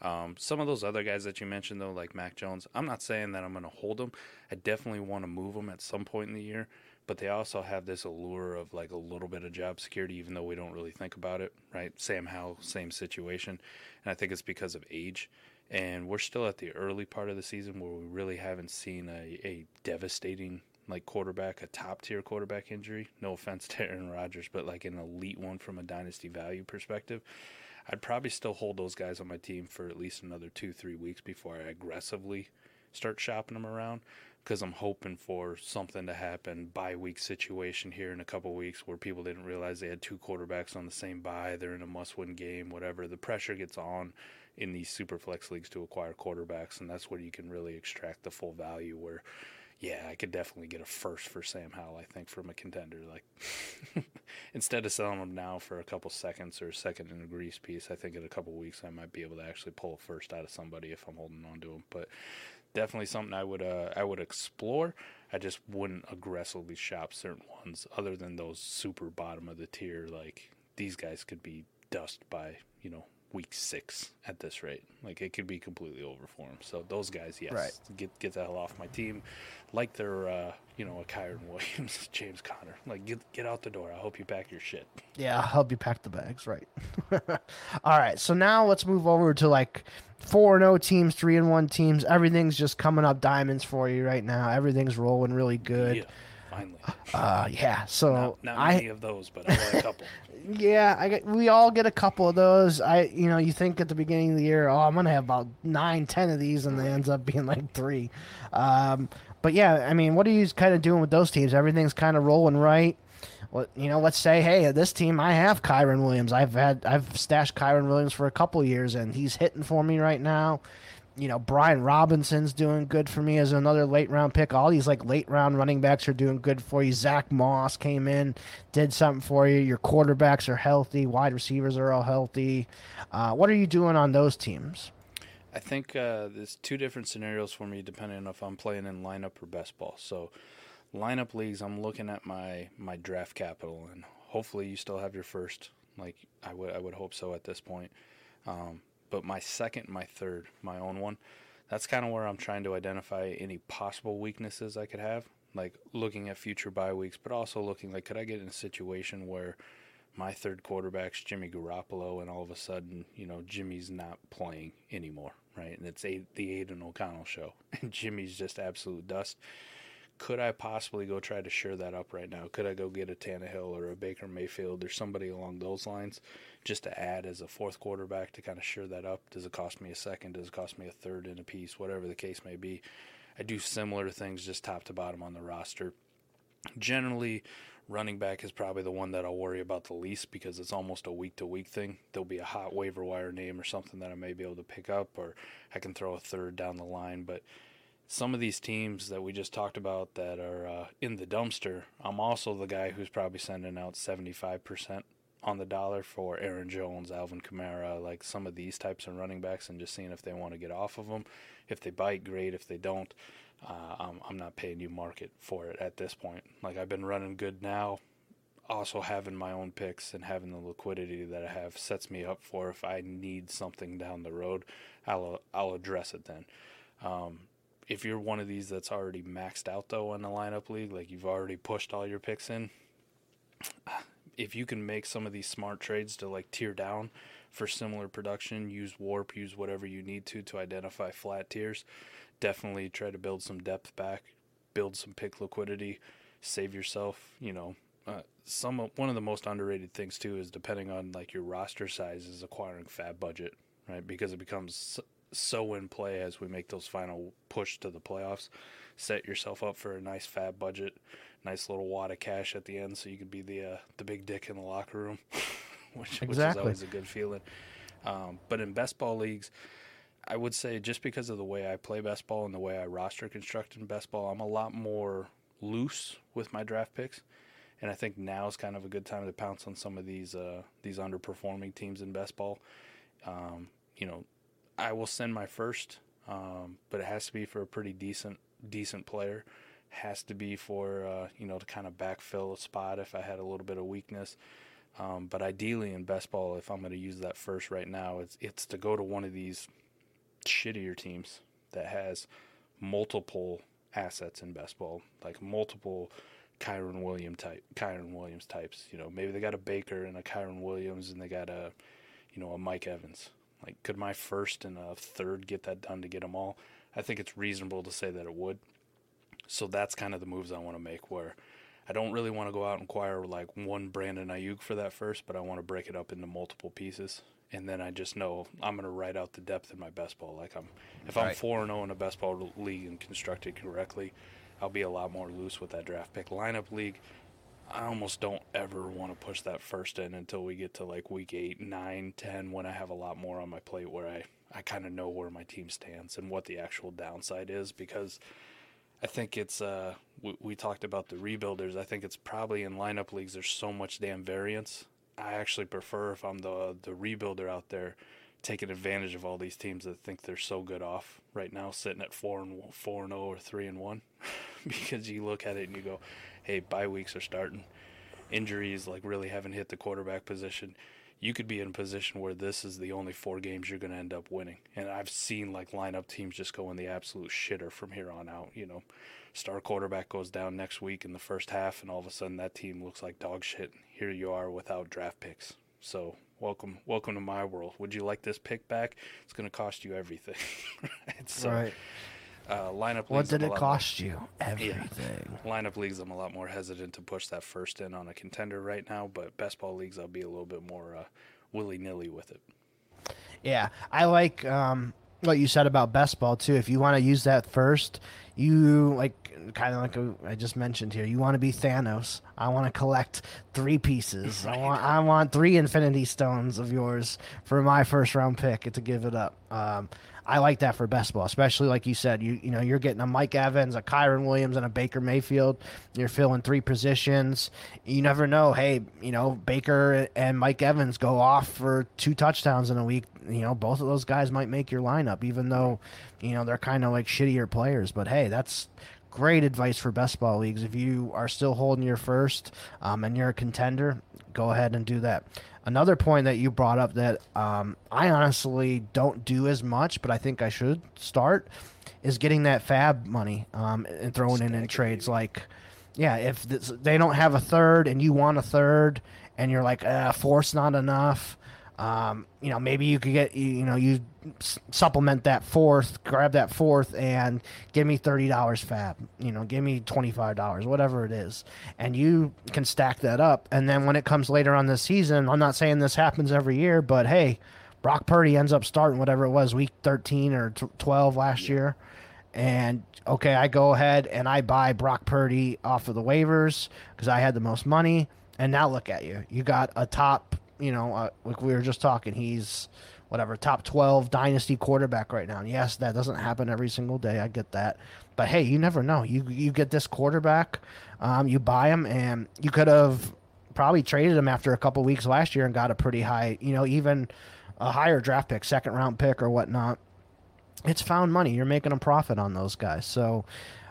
Um, some of those other guys that you mentioned though, like Mac Jones, I'm not saying that I'm going to hold them. I definitely want to move them at some point in the year, but they also have this allure of like a little bit of job security, even though we don't really think about it, right? Sam Howell, same situation, and I think it's because of age. And we're still at the early part of the season where we really haven't seen a, a devastating like quarterback, a top tier quarterback injury. No offense to Aaron Rodgers, but like an elite one from a dynasty value perspective. I'd probably still hold those guys on my team for at least another two, three weeks before I aggressively start shopping them around because I'm hoping for something to happen bye week situation here in a couple weeks where people didn't realize they had two quarterbacks on the same bye. They're in a must win game, whatever. The pressure gets on in these super flex leagues to acquire quarterbacks, and that's where you can really extract the full value. Where, yeah, I could definitely get a first for Sam Howell, I think, from a contender. Like, instead of selling him now for a couple seconds or a second in a grease piece, I think in a couple weeks I might be able to actually pull a first out of somebody if I'm holding on to him. But definitely something I would uh, I would explore. I just wouldn't aggressively shop certain ones other than those super bottom of the tier. Like these guys could be dust by you know week six at this rate. Like it could be completely over for them. So those guys, yes, Right. get get the hell off my team. Like they're uh, you know a Kyren Williams, James Conner. Like get get out the door. I hope you pack your shit. Yeah, I'll help you pack the bags, right? All right, so now let's move over to like four and zero teams, three and one teams. Everything's just coming up diamonds for you right now. Everything's rolling really good. Yeah, finally. Uh, yeah. So Not, not I many of those, but I got a couple. yeah, I get, we all get a couple of those. I you know you think at the beginning of the year, oh, I'm gonna have about nine, ten of these, and they ends up being like three. Um, but yeah, I mean, what are you kind of doing with those teams? Everything's kind of rolling right. well, you know, let's say, hey, this team I have Kyren Williams. I've had I've stashed Kyren Williams for a couple years, and he's hitting for me right now. You know, Brian Robinson's doing good for me as another late round pick. All these like late round running backs are doing good for you. Zach Moss came in, did something for you. Your quarterbacks are healthy. Wide receivers are all healthy. Uh, what are you doing on those teams? I think uh, there's two different scenarios for me depending on if I'm playing in lineup or best ball. So, lineup leagues, I'm looking at my my draft capital, and hopefully you still have your first. Like I would I would hope so at this point. Um, but my second, my third, my own one, that's kind of where I'm trying to identify any possible weaknesses I could have. Like looking at future bye weeks, but also looking like could I get in a situation where my third quarterback's Jimmy Garoppolo, and all of a sudden, you know, Jimmy's not playing anymore, right? And it's a, the Aidan O'Connell show, and Jimmy's just absolute dust. Could I possibly go try to shore that up right now? Could I go get a Tannehill or a Baker Mayfield or somebody along those lines just to add as a fourth quarterback to kind of shore that up? Does it cost me a second? Does it cost me a third in a piece? Whatever the case may be. I do similar things just top to bottom on the roster. Generally, running back is probably the one that I'll worry about the least because it's almost a week to week thing. There'll be a hot waiver wire name or something that I may be able to pick up, or I can throw a third down the line. But some of these teams that we just talked about that are uh, in the dumpster, I'm also the guy who's probably sending out 75% on the dollar for Aaron Jones, Alvin Kamara, like some of these types of running backs, and just seeing if they want to get off of them. If they bite, great. If they don't, uh, I'm, I'm not paying you market for it at this point. Like I've been running good now. Also having my own picks and having the liquidity that I have sets me up for if I need something down the road, I'll I'll address it then. Um, if you're one of these that's already maxed out though in the lineup league, like you've already pushed all your picks in, if you can make some of these smart trades to like tier down for similar production, use WoRP, use whatever you need to to identify flat tiers definitely try to build some depth back, build some pick liquidity, save yourself. You know, uh, some one of the most underrated things too is depending on like your roster size is acquiring FAAB budget, right? Because it becomes so in play as we make those final push to the playoffs. Set yourself up for a nice FAAB budget, nice little wad of cash at the end, so you could be the uh, the big dick in the locker room, which, exactly. which is always a good feeling. Um, but in best ball leagues, I would say just because of the way I play best ball and the way I roster construct in best ball, I'm a lot more loose with my draft picks. And I think now is kind of a good time to pounce on some of these uh, these underperforming teams in best ball. Um, you know, I will send my first, um, but it has to be for a pretty decent decent player. Has to be for uh, you know to kind of backfill a spot if I had a little bit of weakness. Um, but ideally in best ball, if I'm going to use that first right now, it's it's to go to one of these shittier teams that has multiple assets in best ball, like multiple Kyren Williams type Kyren Williams types. You know, maybe they got a Baker and a Kyren Williams and they got a you know, a Mike Evans. Like could my first and a third get that done to get them all? I think it's reasonable to say that it would. So that's kind of the moves I want to make where I don't really want to go out and acquire like one Brandon Aiyuk for that first, but I want to break it up into multiple pieces and then I just know I'm going to write out the depth in my best ball. Like I'm, if I'm four and zero oh in a best ball league and constructed correctly, I'll be a lot more loose with that draft pick. Lineup league, I almost don't ever want to push that first in until we get to like week eight, nine, ten, when I have a lot more on my plate where I I kind of know where my team stands and what the actual downside is because. I think it's uh we, we talked about the rebuilders. I think it's probably in lineup leagues there's so much damn variance I actually prefer if I'm the the rebuilder out there taking advantage of all these teams that think they're so good off right now, sitting at four and four and zero oh or three and one, because you look at it and you go, "Hey, bye weeks are starting, injuries like really haven't hit the quarterback position." You could be in a position where this is the only four games you're going to end up winning, and I've seen like lineup teams just go in the absolute shitter from here on out. You know, star quarterback goes down next week in the first half, and all of a sudden that team looks like dog shit. Here you are without draft picks. So welcome, welcome to my world. Would you like this pick back? It's going to cost you everything. so, right. Uh, lineup. What did it cost more, you? Everything. Yeah. Lineup leagues, I'm a lot more hesitant to push that first in on a contender right now, but best ball leagues, I'll be a little bit more uh, willy nilly with it. Yeah, I like. Um, what you said about best ball too. If you want to use that first, you like kind of like a, I just mentioned here. You want to be Thanos. I want to collect three pieces. I want I want three Infinity Stones of yours for my first round pick to give it up. Um, I like that for best ball, especially like you said. You you know you're getting a Mike Evans, a Kyren Williams, and a Baker Mayfield. You're filling three positions. You never know. Hey, you know Baker and Mike Evans go off for two touchdowns in a week. You know both of those guys might make your lineup, even though you know they're kind of like shittier players. But hey, that's great advice for best ball leagues. If you are still holding your first um, and you're a contender, go ahead and do that. Another point that you brought up that um, I honestly don't do as much, but I think I should start is getting that FAAB money um, and throwing in in trades. Like, yeah, if this, they don't have a third and you want a third, and you're like, uh, fourth's not enough. Um, you know, maybe you could get, you know, you supplement that fourth, grab that fourth, and give me thirty dollars FAAB. You know, give me twenty five dollars, whatever it is, and you can stack that up. And then when it comes later on this season, I'm not saying this happens every year, but hey, Brock Purdy ends up starting whatever it was, week thirteen or twelve last year, and okay, I go ahead and I buy Brock Purdy off of the waivers because I had the most money. And now look at you. You got a top you know, uh, like we were just talking, he's whatever top 12 dynasty quarterback right now. And yes, that doesn't happen every single day. I get that. But hey, you never know. You you get this quarterback, um, you buy him and you could have probably traded him after a couple weeks last year and got a pretty high, you know, even a higher draft pick, second round pick or whatnot. It's found money. You're making a profit on those guys. So,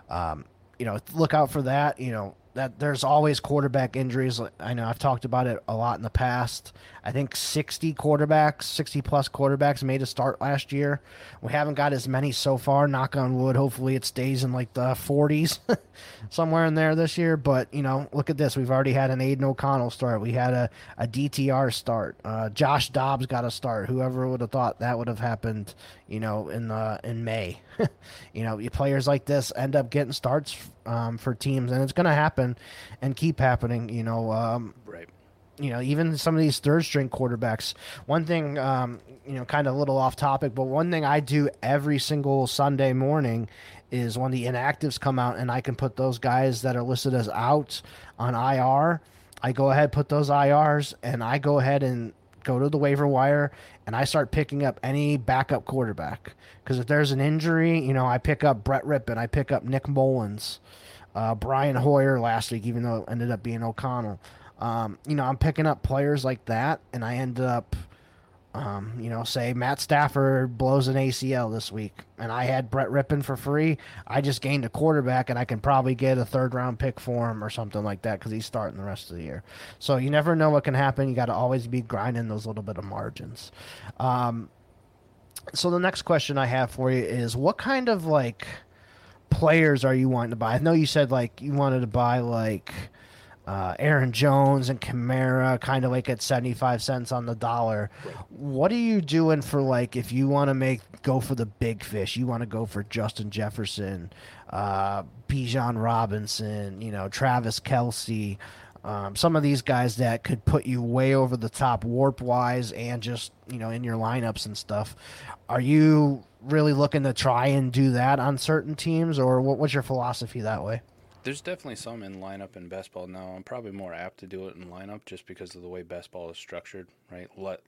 um, you know, look out for that. You know, that there's always quarterback injuries. I know I've talked about it a lot in the past. I think 60 quarterbacks, 60 plus quarterbacks made a start last year. We haven't got as many so far, knock on wood. Hopefully it stays in like the 40s, somewhere in there this year. But, you know, look at this. We've already had an Aidan O'Connell start. We had a, a DTR start. Uh, Josh Dobbs got a start. Whoever would have thought that would have happened, you know, in, the, in May. you know, players like this end up getting starts um, for teams, and it's going to happen and keep happening, you know. Um, right you know, even some of these third string quarterbacks. One thing, um, you know, kind of a little off topic, but one thing I do every single Sunday morning is when the inactives come out and I can put those guys that are listed as out on IR. I go ahead, put those IRs, and I go ahead and go to the waiver wire and I start picking up any backup quarterback. Because if there's an injury, you know, I pick up Brett Rypien, I pick up Nick Mullens, uh, Brian Hoyer last week, even though it ended up being O'Connell. Um, you know, I'm picking up players like that, and I end up, um, you know, say Matt Stafford blows an ACL this week, and I had Brett Rypien for free. I just gained a quarterback, and I can probably get a third round pick for him or something like that because he's starting the rest of the year. So you never know what can happen. You got to always be grinding those little bit of margins. Um, so the next question I have for you is, what kind of like players are you wanting to buy? I know you said like you wanted to buy like uh, Aaron Jones and Kamara kind of like at 75 cents on the dollar. Right. What are you doing for like if you want to make go for the big fish? You want to go for Justin Jefferson, uh, Bijan Robinson, you know, Travis Kelce, Um, some of these guys that could put you way over the top WoRP wise and just you know in your lineups and stuff. Are you really looking to try and do that on certain teams, or what, what's your philosophy that way? There's definitely some in lineup in best ball now. I'm probably more apt to do it in lineup just because of the way best ball is structured, right? Let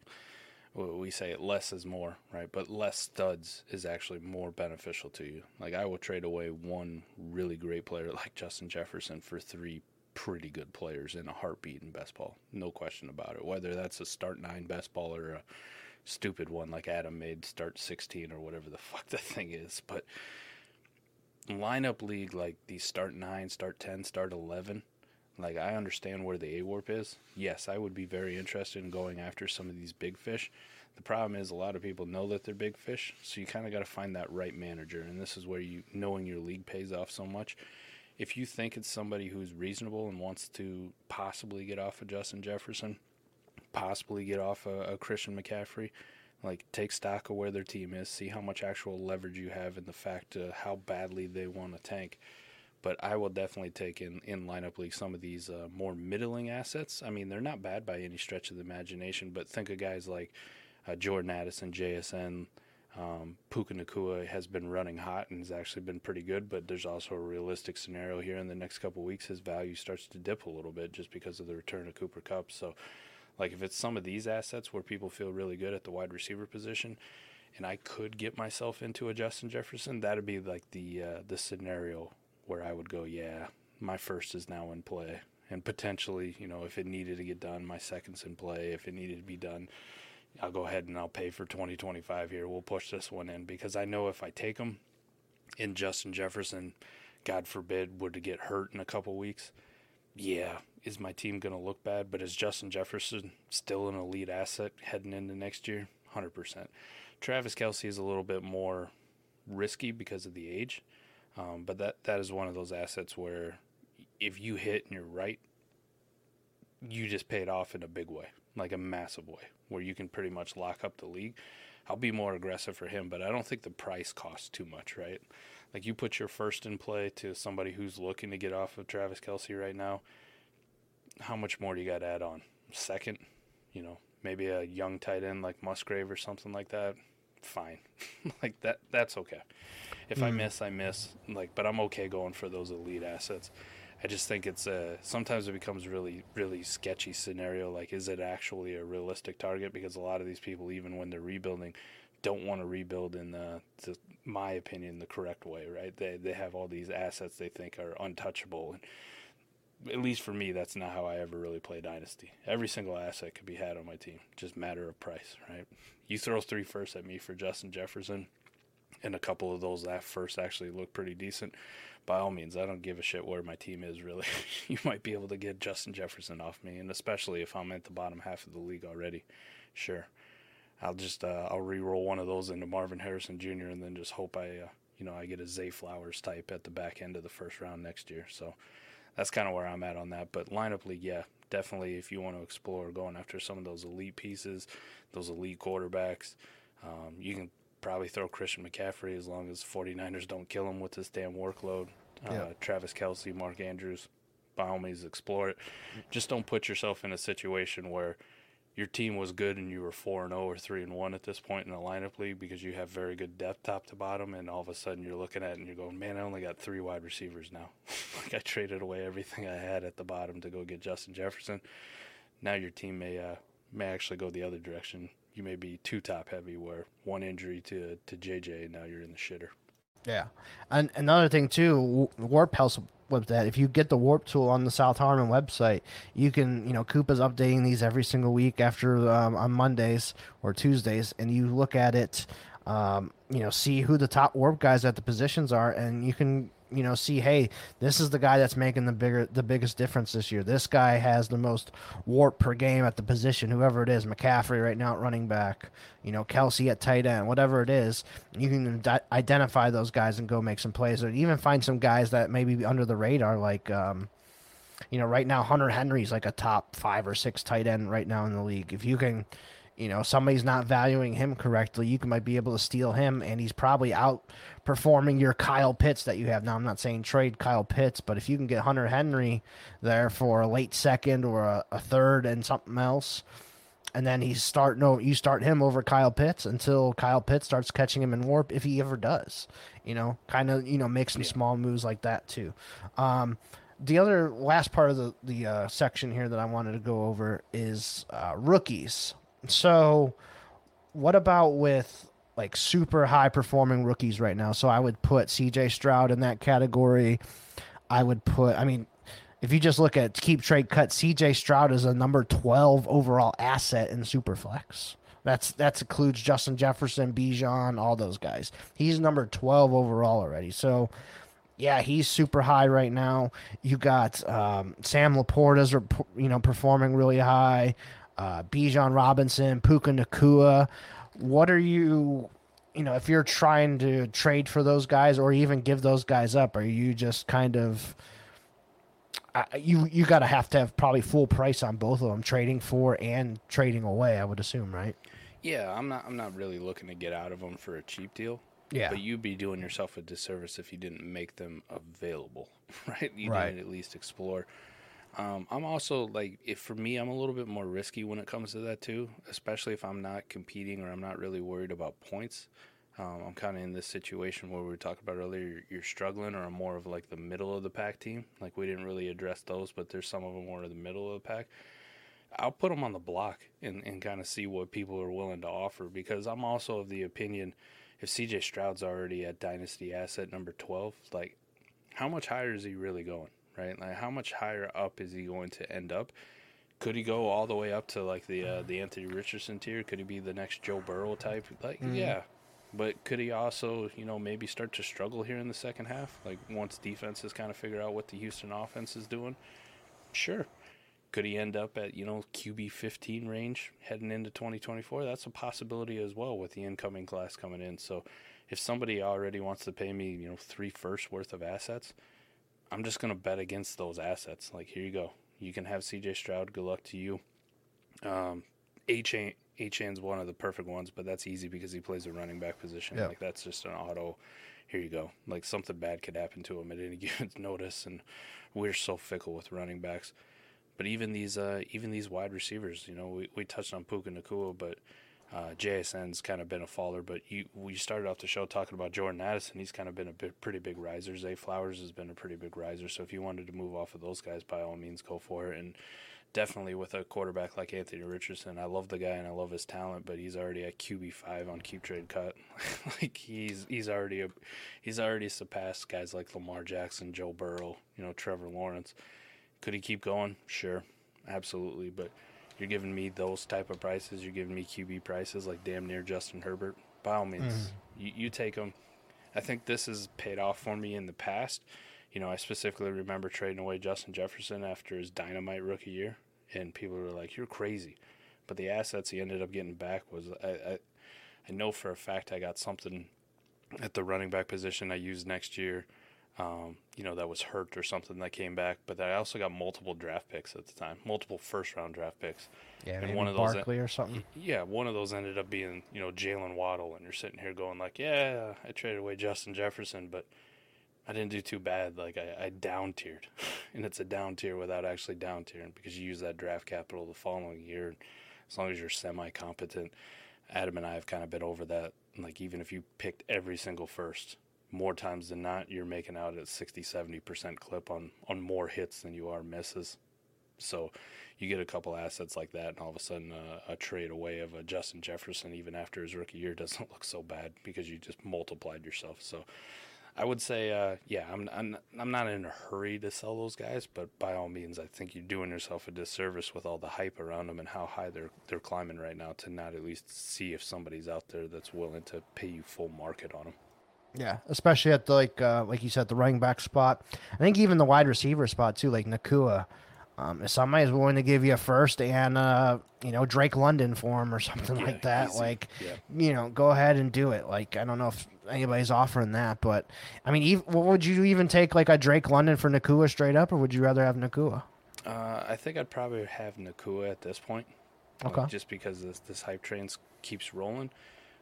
we say it less is more, right? But less studs is actually more beneficial to you. Like I will trade away one really great player like Justin Jefferson for three pretty good players in a heartbeat in best ball. No question about it. Whether that's a start nine best ball or a stupid one like Adam made start 16 or whatever the fuck the thing is. But lineup league like these start nine, start ten, start eleven. Like I understand where the A WoRP is. Yes, I would be very interested in going after some of these big fish. The problem is a lot of people know that they're big fish, so you kind of got to find that right manager, and this is where you knowing your league pays off so much. If you think it's somebody who's reasonable and wants to possibly get off of Justin Jefferson, possibly get off a, a Christian McCaffrey, like take stock of where their team is, see how much actual leverage you have in the fact of how badly they want to tank. But I will definitely take in in lineup league some of these uh, more middling assets. I mean, they're not bad by any stretch of the imagination, but think of guys like uh, Jordan Addison, JSN, Um, Puka Nacua has been running hot and has actually been pretty good, but there's also a realistic scenario here in the next couple weeks. His value starts to dip a little bit just because of the return of Cooper Kupp. So, like, if it's some of these assets where people feel really good at the wide receiver position, and I could get myself into a Justin Jefferson, that'd be like the uh, the scenario where I would go, yeah, my first is now in play, and potentially, you know, if it needed to get done, my second's in play. If it needed to be done I'll go ahead and I'll pay for 2025 here. We'll push this one in because I know if I take him in Justin Jefferson, God forbid, would get hurt in a couple weeks, yeah, is my team going to look bad? But is Justin Jefferson still an elite asset heading into next year? 100%. Travis Kelce is a little bit more risky because of the age, um, but that, that is one of those assets where if you hit and you're right, you just pay it off in a big way, like a massive way, where you can pretty much lock up the league. I'll be more aggressive for him, but I don't think the price costs too much, right? Like you put your first in play to somebody who's looking to get off of Travis Kelce right now. How much more do you got to add on? Second, you know, maybe a young tight end like Musgrave or something like that. Fine, like that. That's okay. If mm. I miss, I miss. Like, but I'm okay going for those elite assets. I just think it's a sometimes it becomes really really sketchy scenario. Like, is it actually a realistic target? Because a lot of these people, even when they're rebuilding, don't want to rebuild in the, the my opinion, the correct way. Right? They they have all these assets they think are untouchable. And at least for me, that's not how I ever really play Dynasty. Every single asset could be had on my team, just matter of price, right? You throw three first at me for Justin Jefferson, and a couple of those that first actually look pretty decent by all means, I don't give a shit where my team is really. you might be able to get Justin Jefferson off me, and especially if I'm at the bottom half of the league already. Sure, I'll just uh, I'll re-roll one of those into Marvin Harrison Jr. and then just hope I uh, you know I get a Zay Flowers type at the back end of the first round next year. So that's kind of where I'm at on that. But lineup league, yeah, definitely if you want to explore going after some of those elite pieces, those elite quarterbacks, um, you can probably throw Christian McCaffrey as long as 49ers don't kill him with this damn workload. Uh, yeah. Travis Kelce, Mark Andrews, by all means, explore it. Just don't put yourself in a situation where your team was good and you were 4 and 0 or 3 and 1 at this point in the lineup league because you have very good depth top to bottom and all of a sudden you're looking at it and you're going man I only got 3 wide receivers now. Like I traded away everything I had at the bottom to go get Justin Jefferson. Now your team may uh, may actually go the other direction. You may be too top heavy where one injury to to JJ now you're in the shitter. Yeah, and another thing too, WoRP helps with that. If you get the WoRP tool on the South Harmon website, you can you know Coop is updating these every single week after um, on Mondays or Tuesdays, and you look at it. Um, you know, see who the top WoRP guys at the positions are, and you can you know see hey this is the guy that's making the bigger the biggest difference this year. This guy has the most WoRP per game at the position whoever it is mccaffrey right now at running back you know kelce at tight end whatever it is you can identify those guys and go make some plays or even find some guys that maybe under the radar like um, you know right now hunter henry's like a top five or six tight end right now in the league. If you can you know somebody's not valuing him correctly you might be able to steal him and he's probably outperforming your kyle pitts that you have now i'm not saying trade kyle pitts but if you can get hunter henry there for a late second or a, a third and something else and then he's starting no you start him over kyle pitts until kyle pitts starts catching him in WoRP if he ever does you know kind of you know make some yeah. small moves like that too um, the other last part of the the uh, section here that I wanted to go over is uh, rookies. So, what about with like super high performing rookies right now? So I would put CJ Stroud in that category. I would put, I mean, if you just look at keep trade cut, CJ Stroud is a number 12 overall asset in Superflex. That's that includes Justin Jefferson, Bijan, all those guys. He's number 12 overall already. So yeah, he's super high right now. You got um, Sam LaPorta's, you know, performing really high uh, Bijan Robinson, Puka Nacua. What are you, you know, if you're trying to trade for those guys or even give those guys up, are you just kind of, uh, you you got to have to have probably full price on both of them, trading for and trading away. I would assume, right? Yeah, I'm not. I'm not really looking to get out of them for a cheap deal. Yeah, but you'd be doing yourself a disservice if you didn't make them available, right? You right. didn't at least explore. Um, I'm also like, if for me, I'm a little bit more risky when it comes to that too, especially if I'm not competing or I'm not really worried about points. Um, I'm kind of in this situation where we were talking about earlier. You're, you're struggling, or more of like the middle of the pack team. Like we didn't really address those, but there's some of them more in the middle of the pack. I'll put them on the block and, and kind of see what people are willing to offer because I'm also of the opinion if CJ Stroud's already at dynasty asset number 12, like how much higher is he really going, right? Like how much higher up is he going to end up? Could he go all the way up to like the uh, the Anthony Richardson tier? Could he be the next Joe Burrow type? Like yeah, but could he also, you know, maybe start to struggle here in the second half? Like once defenses kind of figure out what the Houston offense is doing? Sure. Could he end up at, you know, QB 15 range heading into 2024? That's a possibility as well with the incoming class coming in. So if somebody already wants to pay me, you know, three first worth of assets, I'm just going to bet against those assets. Like, here you go. You can have CJ Stroud. Good luck to you. Um, Achane, Achane's one of the perfect ones, but that's easy because he plays a running back position. Yeah. Like, that's just an auto. Here you go. Like, something bad could happen to him at any given notice, and we're so fickle with running backs. But even these, uh, even these wide receivers, you know, we, we touched on Puka Nacua, but uh, JSN's kind of been a faller. But you, we started off the show talking about Jordan Addison. He's kind of been a pretty big riser. Zay Flowers has been a pretty big riser. So if you wanted to move off of those guys, by all means, go for it. And definitely with a quarterback like Anthony Richardson, I love the guy and I love his talent, but he's already at QB five on Keep Trade Cut. like he's he's already a, he's already surpassed guys like Lamar Jackson, Joe Burrow, you know, Trevor Lawrence. Could he keep going? Sure, absolutely. But you're giving me those type of prices. You're giving me QB prices like damn near Justin Herbert. By all means, mm-hmm. you, you take them. I think this has paid off for me in the past. You know, I specifically remember trading away Justin Jefferson after his dynamite rookie year, and people were like, "You're crazy," but the assets he ended up getting back was I, I, I know for a fact I got something at the running back position I used next year um, you know, that was hurt or something that came back. But I also got multiple draft picks at the time, multiple first round draft picks. Yeah, And one of those- Barkley or something. Yeah, one of those ended up being, you know, Jalen Waddle, and you're sitting here going like, yeah, I traded away Justin Jefferson, but I didn't do too bad. Like I, I down tiered, and it's a down tier without actually down tiering because you use that draft capital the following year. As long as you're semi competent, Adam and I have kind of been over that. Like even if you picked every single first, more times than not, you're making out at 60, 70 percent clip on on more hits than you are misses. So you get a couple assets like that, and all of a sudden uh, a trade away of a Justin Jefferson, even after his rookie year, doesn't look so bad because you just multiplied yourself. So I would say, uh, yeah, I'm, I'm I'm not in a hurry to sell those guys, but by all means, I think you're doing yourself a disservice with all the hype around them and how high they're they're climbing right now to not at least see if somebody's out there that's willing to pay you full market on them. Yeah, especially at the like uh, like you said, the running back spot. I think even the wide receiver spot too, like Nacua. Um, if somebody's willing to give you a first and uh, you know Drake London for him or something Yeah, like that, easy. like Yeah. you know, go ahead and do it. Like I don't know if anybody's offering that, but I mean, even, what would you even take like a Drake London for Nacua straight up, or would you rather have Nacua? Uh, I think I'd probably have Nacua at this point. like, Okay. just because this this hype train keeps rolling.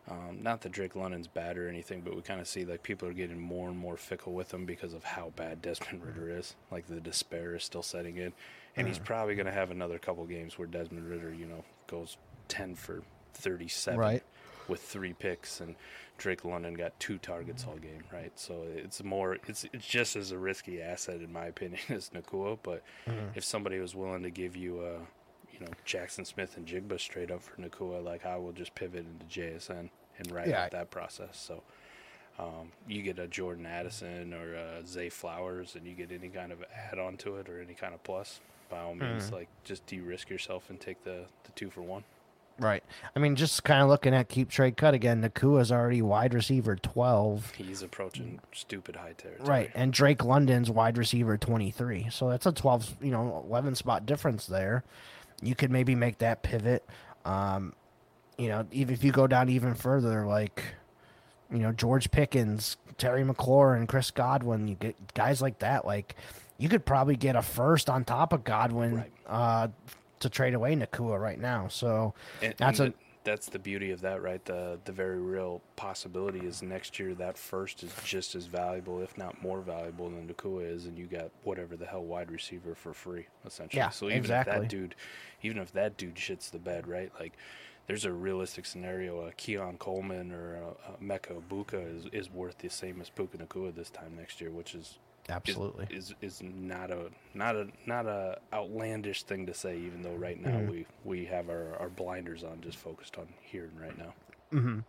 Um, not that Drake London's bad or anything, but we kind of see like people are getting more and more fickle with him because of how bad Desmond mm-hmm. Ridder is. Like the despair is still setting in, and he's probably going to have another couple games where Desmond Ridder, you know, goes ten for thirty-seven Right. with three picks, and Drake London got two targets mm-hmm. all game, right? So it's more, it's it's just as a risky asset in my opinion as Nacua. But mm-hmm. if somebody was willing to give you a, you know, Jaxon Smith-Njigba straight up for Nacua, like I will just pivot into JSN and ride Yeah. out that process. So. Um, you get a Jordan Addison or a Zay Flowers, and you get any kind of add on to it or any kind of plus. By all means, like just de-risk yourself and take the, the two for one. Right. I mean, just kind of looking at keep trade cut again. Nacua's already wide receiver twelve. He's approaching stupid high territory. Right, and Drake London's wide receiver 23. So that's a 12, you know, 11 spot difference there. You could maybe make that pivot. Um, you know, even if you go down even further, like, you know, George Pickens, Terry McLaurin, Chris Godwin, you get guys like that. Like, you could probably get a first on top of Godwin Right. uh, to trade away Nacua right now. So And, that's and a that's the beauty of that, right? The the very real possibility is next year that first is just as valuable, if not more valuable, than Nacua is, and you got whatever the hell wide receiver for free, essentially. Yeah, so even if that dude, even if that dude shits the bed, right? Like there's a realistic scenario. A Keon Coleman or a, a Emeka Egbuka is, is worth the same as Puka Nacua this time next year, which is Absolutely. is, is is not a not a not a outlandish thing to say. Even though right now Mhm. we we have our, our blinders on, just focused on here and right now. hmm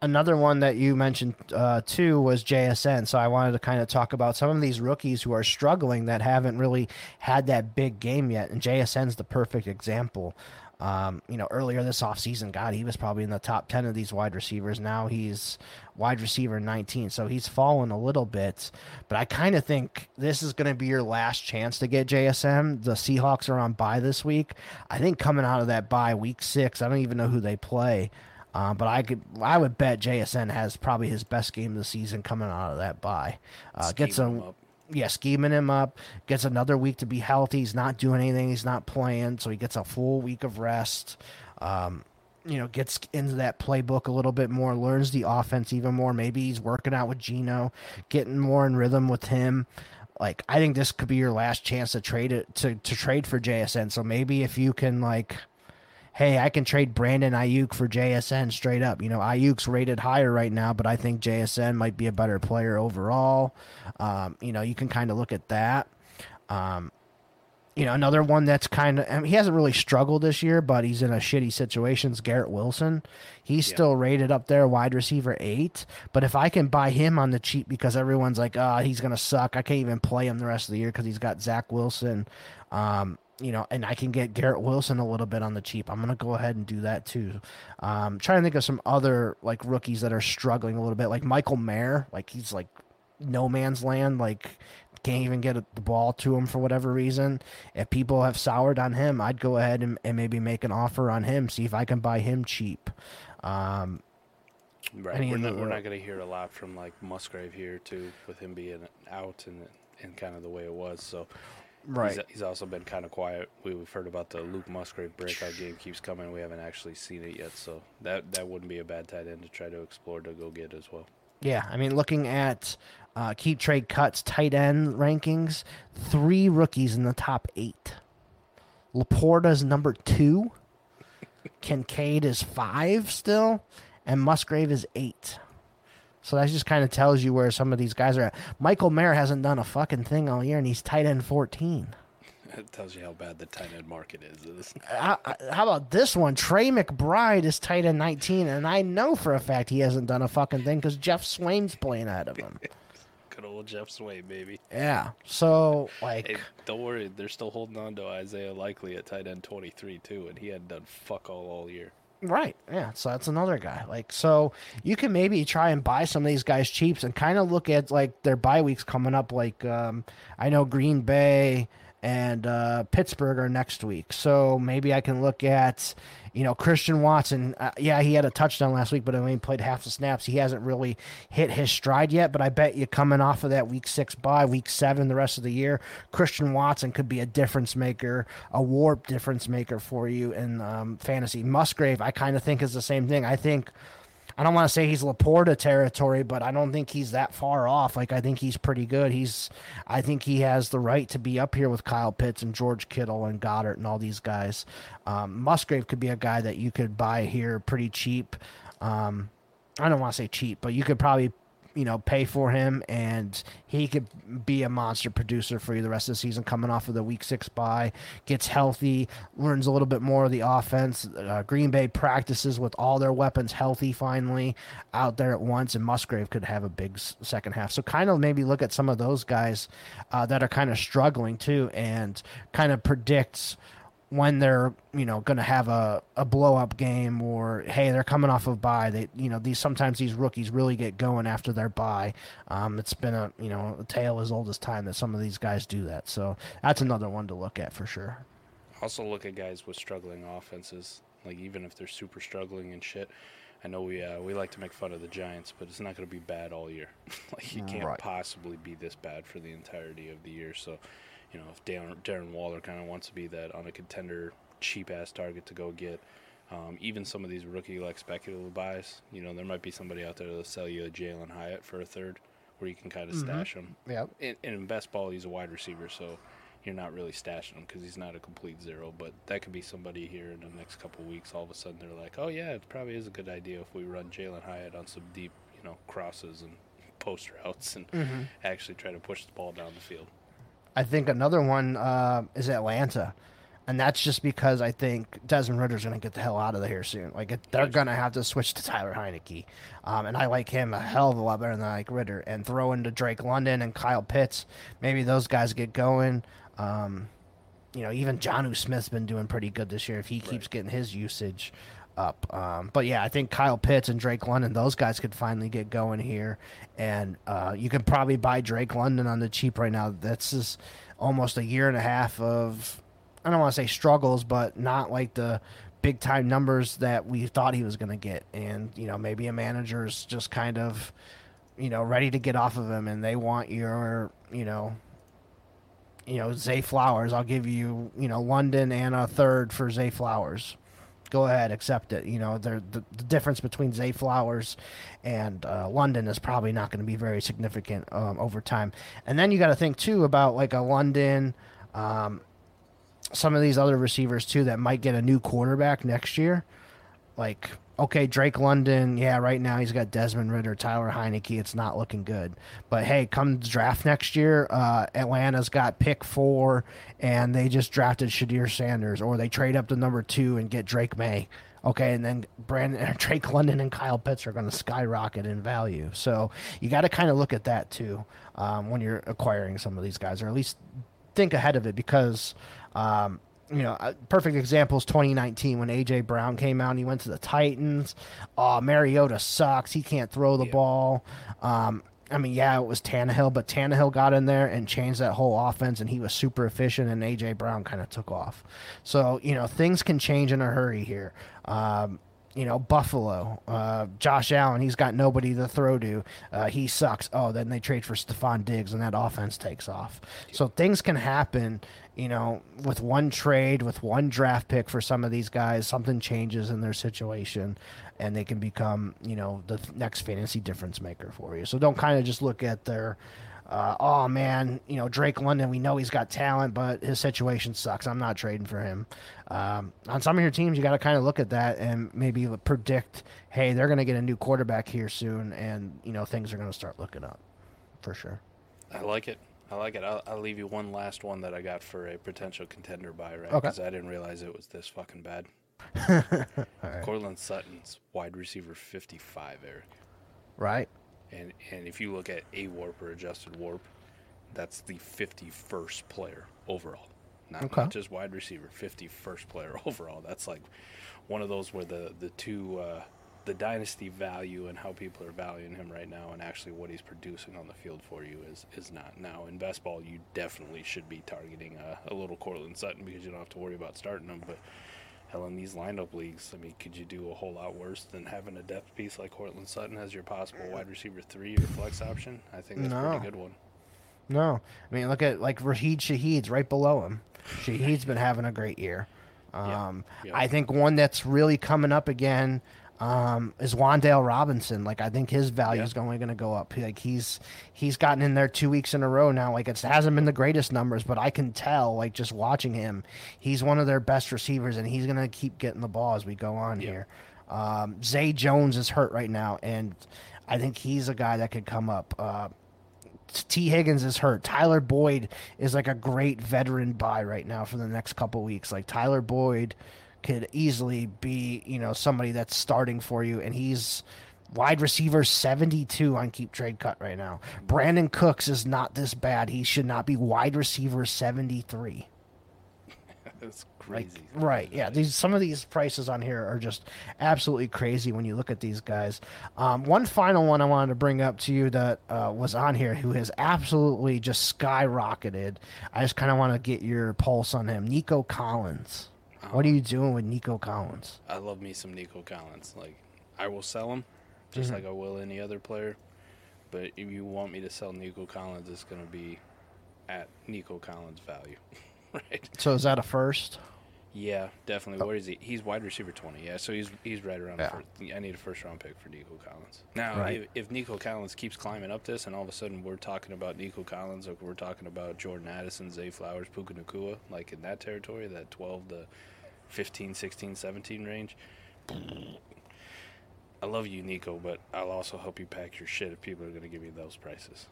Another one that you mentioned uh, too was JSN. So I wanted to kind of talk about some of these rookies who are struggling that haven't really had that big game yet, and JSN's the perfect example. Um, you know, earlier this offseason, God, he was probably in the top 10 of these wide receivers. Now he's wide receiver 19. So he's fallen a little bit. But I kind of think this is going to be your last chance to get JSN. The Seahawks are on bye this week. I think coming out of that bye, week six, I don't even know who they play. Uh, but I could, I would bet JSN has probably his best game of the season coming out of that bye. Uh, gets Scheme a, him up. Yeah, scheming him up. Gets another week to be healthy. He's not doing anything. He's not playing, so he gets a full week of rest. Um, you know, gets into that playbook a little bit more, learns the offense even more. Maybe he's working out with Geno, getting more in rhythm with him. Like, I think this could be your last chance to trade it to to trade for JSN. So maybe if you can like hey, I can trade Brandon Aiyuk for JSN straight up. You know, Aiyuk's rated higher right now, but I think JSN might be a better player overall. Um, you know, you can kind of look at that. Um, you know, another one that's kind of I mean, he hasn't really struggled this year, but he's in a shitty situation. Is Garrett Wilson? He's Yeah. still rated up there, wide receiver eight. But if I can buy him on the cheap because everyone's like, oh, he's gonna suck. I can't even play him the rest of the year because he's got Zach Wilson. Um, you know, and I can get Garrett Wilson a little bit on the cheap. I'm gonna go ahead and do that too. Um, trying to think of some other like rookies that are struggling a little bit, like Michael Mayer. Like he's like no man's land. Like can't even get the ball to him for whatever reason. If people have soured on him, I'd go ahead and, and maybe make an offer on him, see if I can buy him cheap. Um, Right. We're not, the- we're not going to hear a lot from like Musgrave here too, with him being out and and kind of the way it was. So he's, he's also been kind of quiet. We, we've heard about the Luke Musgrave breakout game keeps coming. We haven't actually seen it yet, so that that wouldn't be a bad tight end to try to explore to go get as well. Yeah, I mean, looking at uh, keep trade cuts tight end rankings, three rookies in the top eight. Laporta's number two. Kincaid is five still, and Musgrave is eight. So that just kind of tells you where some of these guys are at. Michael Mayer hasn't done a fucking thing all year, and he's tight end 14. It tells you how bad the tight end market is. How, uh, uh, how about this one? Trey McBride is tight end 19, and I know for a fact he hasn't done a fucking thing because Geoff Swaim's playing ahead of him. Good old Geoff Swaim, baby. Yeah. So like, Hey, don't worry, they're still holding on to Isaiah Likely at tight end 23 too, and he hadn't done fuck all all year. Right? Yeah. So that's another guy. Like, so you can maybe try and buy some of these guys cheaps and kind of look at like their bye weeks coming up. Like, um, I know Green Bay and uh, Pittsburgh are next week, so maybe I can look at. You know, Christian Watson, uh, yeah, he had a touchdown last week, but he only played half the snaps. He hasn't really hit his stride yet, but I bet you coming off of that week six bye, week seven, the rest of the year, Christian Watson could be a difference maker, a WoRP difference maker for you in um, fantasy. Musgrave, I kind of think is the same thing. I think I don't want to say he's Laporta territory, but I don't think he's that far off. Like I think he's pretty good. He's I think he has the right to be up here with Kyle Pitts and George Kittle and Goedert and all these guys. Um, Musgrave could be a guy that you could buy here pretty cheap. Um, I don't want to say cheap, but you could probably you know pay for him and he could be a monster producer for you the rest of the season coming off of the week six bye gets healthy learns a little bit more of the offense. Uh, green bay practices with all their weapons healthy finally out there at once and musgrave could have a big second half. So kind of maybe look at some of those guys uh, that are kind of struggling too and kind of predicts when they're you know going to have a, a blow up game or hey they're coming off of bye they you know these sometimes these rookies really get going after their bye um, it's been a you know a tale as old as time that some of these guys do that so that's another one to look at for sure Also, look at guys with struggling offenses. Like even if they're super struggling and shit. I know we uh, we like to make fun of the Giants, but it's not going to be bad all year. like you can't Right. possibly be this bad for the entirety of the year. So, you know, if Darren, Darren Waller kind of wants to be that on a contender cheap ass target to go get, um, even some of these rookie like speculative buys, you know, there might be somebody out there that'll sell you a Jalen Hyatt for a third, where you can kind of stash him yep and in best ball, he's a wide receiver, so you're not really stashing him because he's not a complete zero. But that could be somebody here in the next couple weeks. All of a sudden, they're like, oh yeah, it probably is a good idea if we run Jalen Hyatt on some deep, you know, crosses and post routes and actually try to push the ball down the field. I think another one uh, is Atlanta. And that's just because I think Desmond Ridder's going to get the hell out of here soon. Like it, they're going to have to switch to Tyler Heinicke, um, and I like him a hell of a lot better than I like Ridder. And throw into Drake London and Kyle Pitts. Maybe those guys get going. Um, you know, even Jonnu Smith's been doing pretty good this year if he keeps getting his usage up. Um, but yeah, I think Kyle Pitts and Drake London, those guys could finally get going here, and uh, you can probably buy Drake London on the cheap right now. That's just almost a year and a half of I don't want to say struggles, but not like the big time numbers that we thought he was going to get. And you know, maybe a manager's just kind of you know ready to get off of him, and they want your you know you know, Zay Flowers. I'll give you, you know, London and a third for Zay Flowers. Go ahead, accept it. You know, the, the difference between Zay Flowers and uh, London is probably not going to be very significant um, over time. And then you got to think too about like a London, um, some of these other receivers too that might get a new quarterback next year. Like okay, Drake London, yeah, right now he's got Desmond Ridder, Tyler Heinicke. It's not looking good. But hey, come draft next year, uh, Atlanta's got pick four, and they just drafted Shedeur Sanders, or they trade up to number two and get Drake Maye. Okay, and then Brandon, Drake London, and Kyle Pitts are going to skyrocket in value. So you got to kind of look at that too um, when you're acquiring some of these guys, or at least think ahead of it because. Um, you know, a perfect example is 2019 when AJ Brown came out and he went to the Titans. Oh, Mariota sucks. He can't throw the Yeah. ball. Um, I mean, yeah, it was Tannehill, but Tannehill got in there and changed that whole offense, and he was super efficient, and AJ Brown kind of took off. So, you know, things can change in a hurry here. Um, you know, Buffalo, uh, Josh Allen, he's got nobody to throw to. Uh, he sucks. Oh, then they trade for Stefon Diggs, and that offense takes off. So things can happen, you know, with one trade, with one draft pick for some of these guys, something changes in their situation, and they can become, you know, the next fantasy difference maker for you. So don't kind of just look at their. Uh, oh man, you know Drake London. We know he's got talent, but his situation sucks. I'm not trading for him. Um, on some of your teams, you got to kind of look at that and maybe predict, hey, they're going to get a new quarterback here soon, and you know things are going to start looking up, for sure. I like it. I like it. I'll, I'll leave you one last one that I got for a potential contender buy, right? Okay. Because I didn't realize it was this fucking bad. Courtland Sutton's wide receiver 55, Eric. Right. And and if you look at a WoRP or adjusted WoRP, that's the 51st player overall. Not, Okay. not just wide receiver, 51st player overall. That's like one of those where the the two uh, the dynasty value and how people are valuing him right now and actually what he's producing on the field for you is is not. Now in best ball, you definitely should be targeting a, a little Courtland Sutton because you don't have to worry about starting him, but. Hell, in these lineup leagues, I mean, could you do a whole lot worse than having a depth piece like Courtland Sutton as your possible wide receiver three or flex option? I think that's a pretty good one. No, I mean look at like Rashid Shaheed's right below him. Shaheed's been having a great year. Um, Yeah. I think one that's really coming up again um, is Wan'Dale Robinson. Like I think his value is only going to go up. Like he's he's gotten in there two weeks in a row now. Like it hasn't been the greatest numbers, but I can tell like just watching him, he's one of their best receivers, and he's going to keep getting the ball as we go on Yeah. here. Um, Zay Jones is hurt right now, and I think he's a guy that could come up. Uh, Tee Higgins is hurt. Tyler Boyd is like a great veteran buy right now for the next couple weeks. Like Tyler Boyd could easily be, you know, somebody that's starting for you, and he's wide receiver 72 on keep trade cut right now. Brandin Cooks is not this bad. He should not be wide receiver 73. That's Like, crazy. right, yeah. These some of these prices on here are just absolutely crazy when you look at these guys. Um, one final one I wanted to bring up to you that uh, was on here, who has absolutely just skyrocketed. I just kind of want to get your pulse on him, Nico Collins. What are you doing with Nico Collins? I love me some Nico Collins. Like, I will sell him Mm-hmm. just like I will any other player. But if you want me to sell Nico Collins, it's going to be at Nico Collins value, right? So is that a first? Yeah, definitely. What is he? He's wide receiver twenty. Yeah, so he's he's right around. Yeah. First, I need a first round pick for Nico Collins. Now, Right. if, if Nico Collins keeps climbing up this, and all of a sudden we're talking about Nico Collins, like we're talking about Jordan Addison, Zay Flowers, Puka Nacua, like in that territory, that twelve to 15, 16, 17 range. I love you, Nico, but I'll also help you pack your shit if people are going to give you those prices.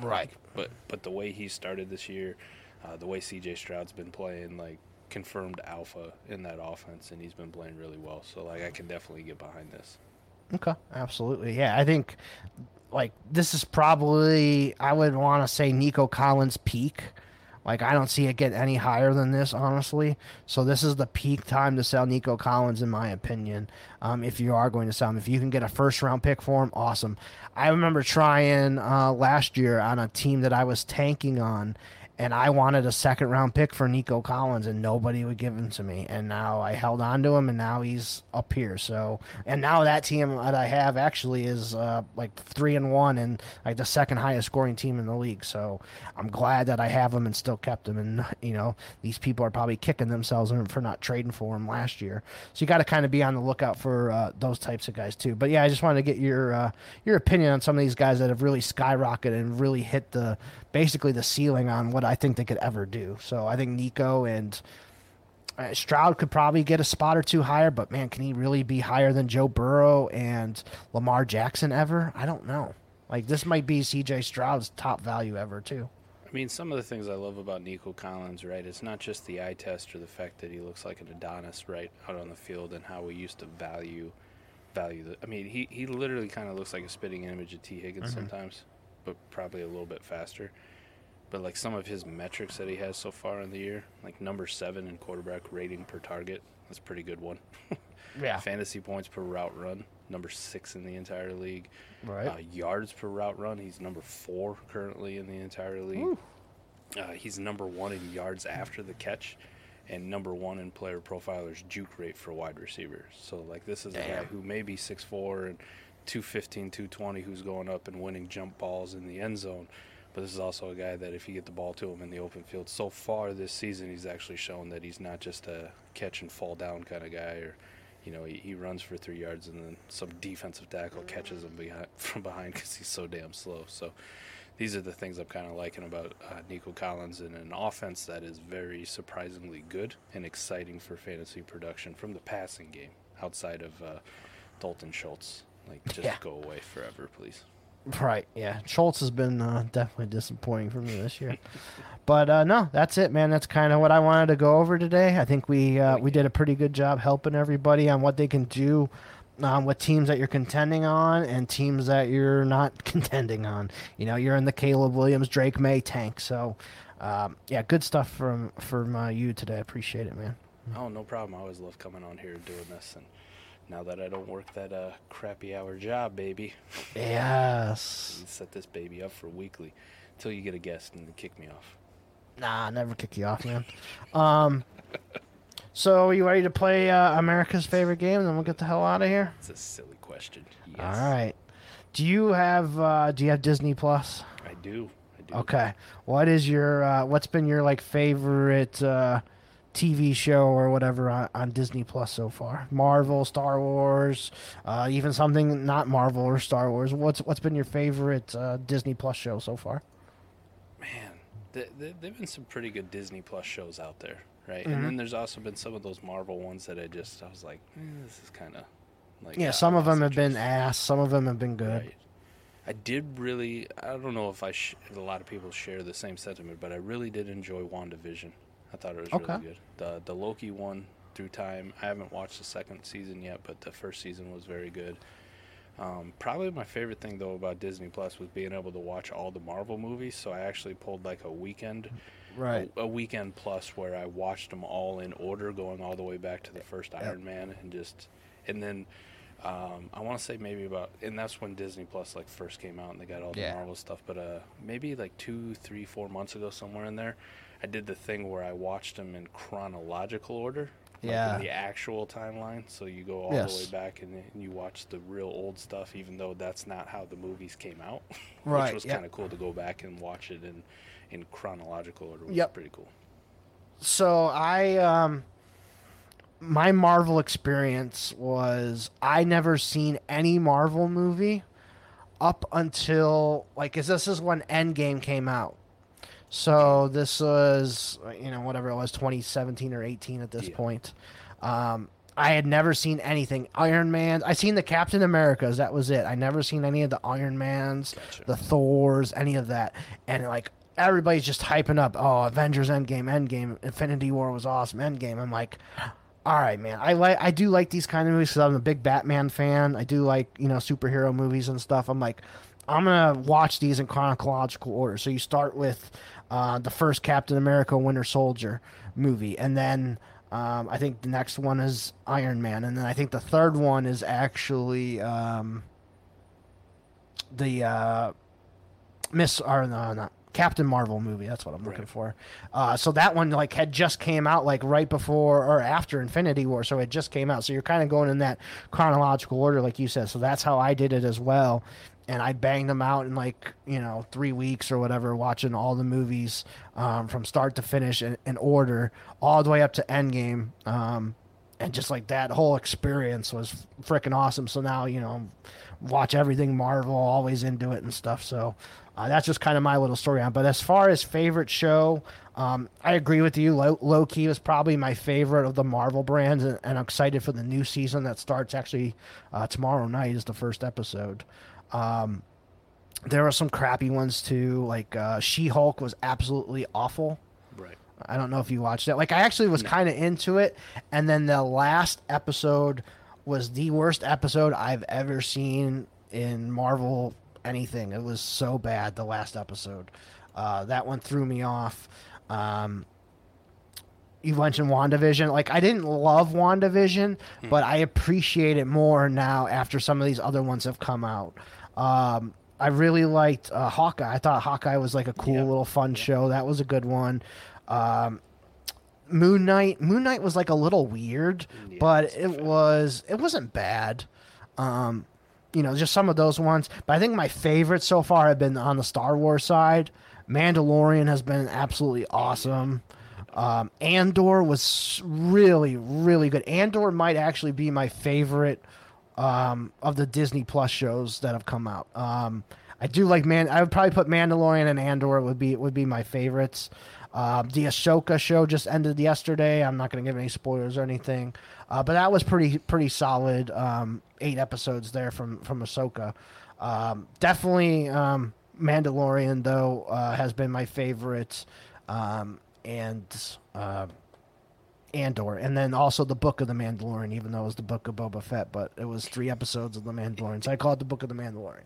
Right. But but the way he started this year, uh, the way C.J. Stroud's been playing, like confirmed alpha in that offense, and he's been playing really well. So like I can definitely get behind this. Okay, absolutely. Yeah, I think like this is probably I would want to say Nico Collins peak. Like I don't see it get any higher than this, honestly. So this is the peak time to sell Nico Collins, in my opinion. Um, if you are going to sell him, if you can get a first round pick for him, awesome. I remember trying uh, last year on a team that I was tanking on, and I wanted a second round pick for Nico Collins, and nobody would give him to me. And now I held on to him, and now he's up here. So, and now that team that I have actually is uh, like three and one, and like the second highest scoring team in the league. So I'm glad that I have him and still kept him. And you know, these people are probably kicking themselves for not trading for him last year. So you got to kind of be on the lookout for uh, those types of guys too. But yeah, I just wanted to get your uh, your opinion on some of these guys that have really skyrocketed and really hit the basically the ceiling on what I think they could ever do. So I think Nico and uh, Stroud could probably get a spot or two higher, but man, can he really be higher than Joe Burrow and Lamar Jackson ever? I don't know. Like this might be CJ Stroud's top value ever too. I mean, some of the things I love about Nico Collins, right? It's not just the eye test or the fact that he looks like an Adonis, right, out on the field, and how we used to value value the. I mean, he he literally kind of looks like a spitting image of Tee Higgins sometimes, but probably a little bit faster. But like some of his metrics that he has so far in the year, like number seven in quarterback rating per target, that's a pretty good one. Yeah. Fantasy points per route run, number six in the entire league. Right. Uh, yards per route run, he's number four currently in the entire league. Uh, he's number one in yards after the catch, and number one in player profilers juke rate for wide receivers. So like this is a guy who may be six four and 215, 220, who's going up and winning jump balls in the end zone. But this is also a guy that if you get the ball to him in the open field, so far this season he's actually shown that he's not just a catch and fall down kind of guy, or you know he, he runs for three yards and then some defensive tackle catches him behind, from behind because he's so damn slow. So these are the things I'm kind of liking about uh, Nico Collins in an offense that is very surprisingly good and exciting for fantasy production from the passing game outside of uh, Dalton Schultz. Like, just Yeah. go away forever, please. Right. Yeah. Schultz has been uh, definitely disappointing for me this year. but uh, no, that's it, man. That's kind of what I wanted to go over today. I think we uh, we did a pretty good job helping everybody on what they can do um, with teams that you're contending on and teams that you're not contending on. You know, you're in the Caleb Williams, Drake Maye tank. So, um, yeah, good stuff from from uh, you today. I appreciate it, man. Oh, no problem. I always love coming on here and doing this. And now that I don't work that uh, crappy hour job, baby, Yes. set this baby up for weekly until you get a guest and kick me off. Nah, never kick you off, man. Um, so you ready to play uh, America's favorite game? Then we'll get the hell out of here. It's a silly question. Yes. All right. Do you have uh, Do you have Disney Plus? I do. I do. Okay. What is your uh, What's been your like favorite uh, TV show or whatever on, on Disney Plus so far? Marvel, Star Wars, uh, even something not Marvel or Star Wars. What's What's been your favorite uh, Disney Plus show so far? Man, th th there've been some pretty good Disney Plus shows out there, right? Mhm. And then there's also been some of those Marvel ones that I just I was like, eh, this is kind of like Yeah, some of them have been ass. Some of them have been good. Right. I did really. I don't know if I sh- if a lot of people share the same sentiment, but I really did enjoy WandaVision. I thought it was Okay. really good. The the Loki one through time. I haven't watched the second season yet, but the first season was very good. Um, probably my favorite thing though about Disney Plus was being able to watch all the Marvel movies. So I actually pulled like a weekend, Right. a, a weekend plus where I watched them all in order, going all the way back to the first Iron Man, and just and then um, I want to say maybe about and that's when Disney Plus like first came out and they got all the Yeah. Marvel stuff. But uh, maybe like two, three, four months ago, somewhere in there, I did the thing where I watched them in chronological order. Like Yeah. in the actual timeline. So you go all Yes. the way back and, and you watch the real old stuff, even though that's not how the movies came out. Right, Which was yeah. kind of cool to go back and watch it in, in chronological order. Which Yep. was pretty cool. So I um my Marvel experience was I never seen any Marvel movie up until like is this is when Endgame came out. So this was you know whatever it was 2017 or 18 at this Yeah. point. Um, I had never seen anything Iron Man. I seen the Captain Americas. That was it. I never seen any of the Iron Mans, Gotcha. the Thors, any of that. And like everybody's just hyping up. Oh, Avengers Endgame, Endgame, Infinity War was awesome. Endgame. I'm like, all right, man. I like I do like these kind of movies because I'm a big Batman fan. I do like you know superhero movies and stuff. I'm like, I'm gonna watch these in chronological order. So you start with uh, the first Captain America Winter Soldier movie, and then um, I think the next one is Iron Man, and then I think the third one is actually um, the uh, Miss or no, not Captain Marvel movie. That's what I'm looking Right. for. Uh, so that one like had just came out like right before or after Infinity War, so it just came out. So you're kind of going in that chronological order, like you said. So that's how I did it as well. And I banged them out in like you know three weeks or whatever, watching all the movies um, from start to finish in, in order, all the way up to Endgame. Um, and just like that whole experience was freaking awesome. So now you know, watch everything Marvel, always into it and stuff. So uh, that's just kind of my little story on. But as far as favorite show, um, I agree with you. Loki was probably my favorite of the Marvel brands, and, and I'm excited for the new season that starts actually uh, tomorrow night. Is the first episode. Um, there were some crappy ones too, like uh, She Hulk was absolutely awful. Right. I don't know if you watched it. Like I actually was kind of into it, and then the last episode was the worst episode I've ever seen in Marvel anything. It was so bad. The last episode, uh, that one threw me off. Um, you mentioned WandaVision. Like I didn't love WandaVision, but I appreciate it more now after some of these other ones have come out. Um, I really liked uh, Hawkeye. I thought Hawkeye was like a cool Yeah. little fun show. That was a good one. Um, Moon Knight. Moon Knight was like a little weird, Yeah, but it was it wasn't bad. Um, you know, just some of those ones. But I think my favorites so far have been on the Star Wars side. Mandalorian has been absolutely awesome. Um, Andor was really, really good. Andor might actually be my favorite um, of the Disney Plus shows that have come out. Um, I do like man. I would probably put Mandalorian and Andor would be would be my favorites. Um, the Ahsoka show just ended yesterday. I'm not going to give any spoilers or anything, uh, but that was pretty pretty solid. Um, eight episodes there from from Ahsoka. Um, definitely um, Mandalorian though uh, has been my favorite, um, and uh, Andor, and then also the Book of the Mandalorian, even though it was the Book of Boba Fett, but it was three episodes of the Mandalorian, so I call it the Book of the Mandalorian.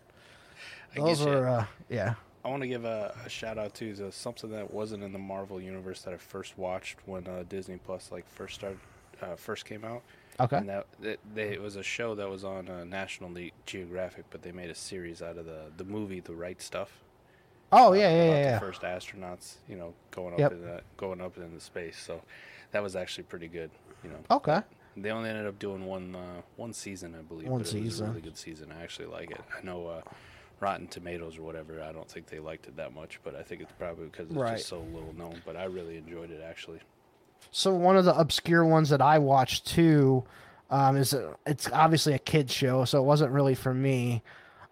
I Those were, uh, yeah. I want to give a, a shout out to to something that wasn't in the Marvel universe that I first watched when uh, Disney Plus like first started, uh, first came out. Okay. And that, that they, it was a show that was on uh, National Geographic, but they made a series out of the the movie The Right Stuff. Oh uh, yeah, yeah, yeah. the yeah. first astronauts, you know, going up Yep. in the, going up into space. So that was actually pretty good. You know, Okay. they only ended up doing one uh, one season, I believe. One but It was a season. really good season. I actually like it. I know uh, Rotten Tomatoes or whatever. I don't think they liked it that much, but I think it's probably because it's Right. just so little known. But I really enjoyed it actually. So one of the obscure ones that I watched too um, is a, it's obviously a kids show, so it wasn't really for me.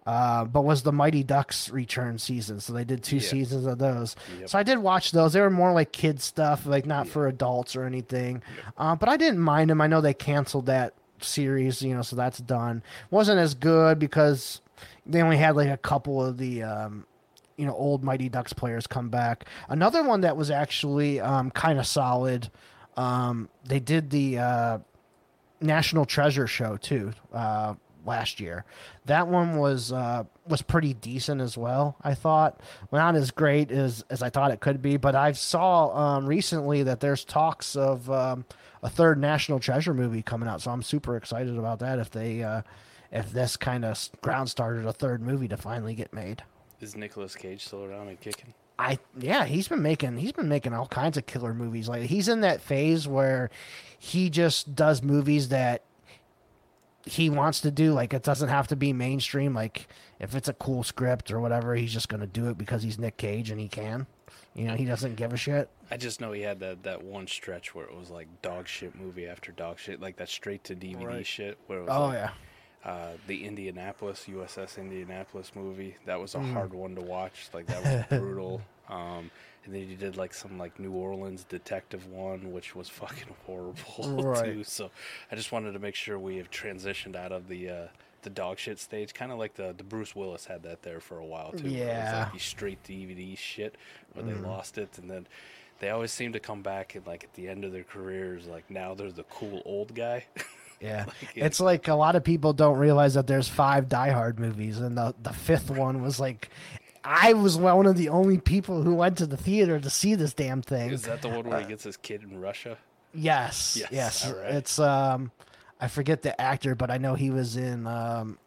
Uh, but was the Mighty Ducks return season? So they did two Yeah. seasons of those. Yep. So I did watch those. They were more like kids stuff, like not for adults or anything. Uh, but I didn't mind them. I know they canceled that series, you know, so that's done. wasn't as good because they only had like a couple of the um, you know old Mighty Ducks players come back. Another one that was actually um, kind of solid. Um, they did the uh, National Treasure show too uh, last year. That one was uh, was pretty decent as well. I thought well, not as great as as I thought it could be, but I saw um, recently that there's talks of um, a third National Treasure movie coming out. So I'm super excited about that. If they uh, if this kind of ground started a third movie to finally get made. Is Nicolas Cage still around and kicking? I yeah, he's been making he's been making all kinds of killer movies. Like he's in that phase where he just does movies that he wants to do. Like it doesn't have to be mainstream. Like if it's a cool script or whatever, he's just gonna do it because he's Nick Cage and he can. You know, he doesn't give a shit. I just know he had that, that one stretch where it was like dog shit movie after dog shit, like that straight to DVD Right. shit. Where it was Oh like, yeah. uh, the Indianapolis USS Indianapolis movie. That was a Mm. hard one to watch. Like that was brutal. Um, and then he did like some like New Orleans detective one, which was fucking horrible Right. too. So I just wanted to make sure we have transitioned out of the uh, the dog shit stage, kind of like the the Bruce Willis had that there for a while too. where it was Yeah. Mm-hmm. like these straight DVD shit where they lost it, and then. They always seem to come back and like at the end of their careers, like now they're the cool old guy. Yeah, Like, it's like a lot of people don't realize that there's five Die Hard movies, and the the fifth one was like, I was one of the only people who went to the theater to see this damn thing. Is that the one where he gets his kid in Russia? Yes, Yes, yes, right. it's um, I forget the actor, but I know he was in um,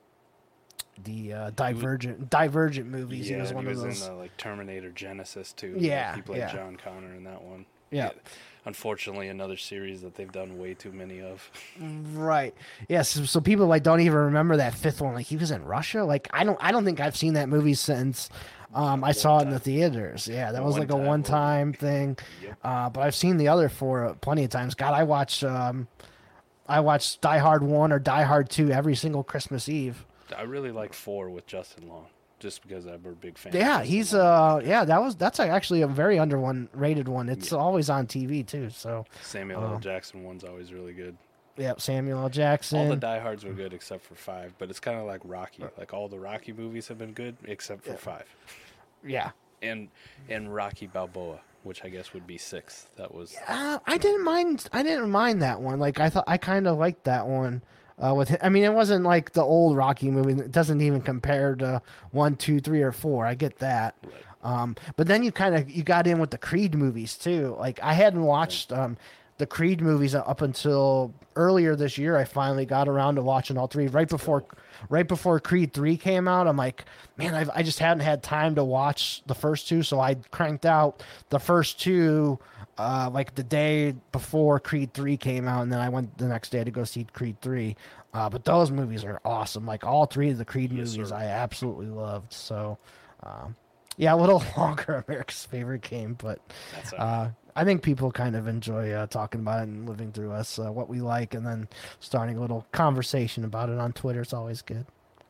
the uh, Divergent Divergent movies. he was one he of was those. in uh, like Terminator Genisys too. Yeah, he played yeah. John Connor in that one. Yeah. Unfortunately, another series that they've done way too many of. Right. Yes. so, so people like don't even remember that fifth one. Like he was in Russia. Like I don't. I don't think I've seen that movie since um, I saw it in the theaters. Yeah, that was One like a one-time thing. Yep. Uh, but I've seen the other four uh, plenty of times. God, I watch. Um, I watch Die Hard one or Die Hard two every single Christmas Eve. I really like four with Justin Long, just because I'm a big fan. Yeah, he's uh yeah that was that's actually a very under one rated one. It's Yeah. always on TV too. So Samuel uh, L. Jackson one's always really good. yeah, Samuel L. Jackson. All the diehards were good except for five, but it's kind of like Rocky. Like all the Rocky movies have been good except for five, yeah. and and Rocky Balboa, which I guess would be six. That was Uh, I didn't mind. I didn't mind that one. Like I thought, I kind of liked that one. Uh, with I mean, it wasn't like the old Rocky movie. It doesn't even compare to one, two, three, or four. I get that. Right. Um, but then you kind of you got in with the Creed movies too. Like I hadn't watched um, the Creed movies up until earlier this year. I finally got around to watching all three. Right before, right before Creed three came out, I'm like, man, I've, I just hadn't had time to watch the first two, so I cranked out the first two. Uh, like the day before Creed 3 came out, and then I went the next day to go see Creed 3. Uh, but those movies are awesome. Like all three of the Creed Yes, movies, sir. I absolutely loved. So, um, yeah, a little longer America's favorite game, but uh, I think people kind of enjoy uh, talking about it and living through us, uh, what we like, and then starting a little conversation about it on Twitter. It's always good.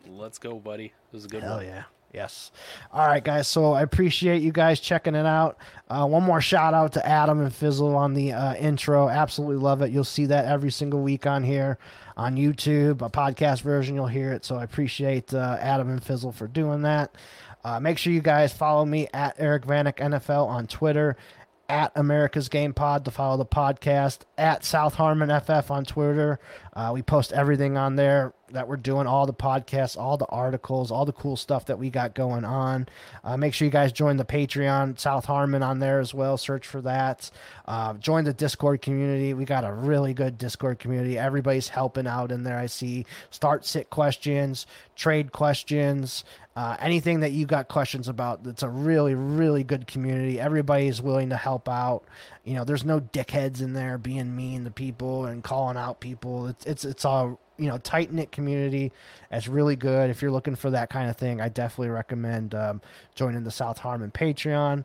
Let's go, buddy. This is a good Hell one. yeah. Yes. All right, guys. So I appreciate you guys checking it out. Uh, one more shout out to Adam and Fizzle on the uh, intro. Absolutely love it. You'll see that every single week on here on YouTube. A podcast version, you'll hear it. So I appreciate uh, Adam and Fizzle for doing that. Uh, make sure you guys follow me at Eric Vanek NFL on Twitter, at America's Game Pod to follow the podcast, at South Harmon FF on Twitter. Uh, we post everything on there that we're doing, all the podcasts, all the articles, all the cool stuff that we got going on. Uh, make sure you guys join the Patreon, South Harmon on there as well. Search for that. Uh, join the Discord community. We got a really good Discord community. Everybody's helping out in there. I see start sit questions, trade questions, uh, anything that you got questions about. It's a really, really good community. Everybody is willing to help out. You know, there's no dickheads in there being mean to people and calling out people. It's it's all you know tight knit community. It's really good. If you're looking for that kind of thing, I definitely recommend um, joining the South Harmon Patreon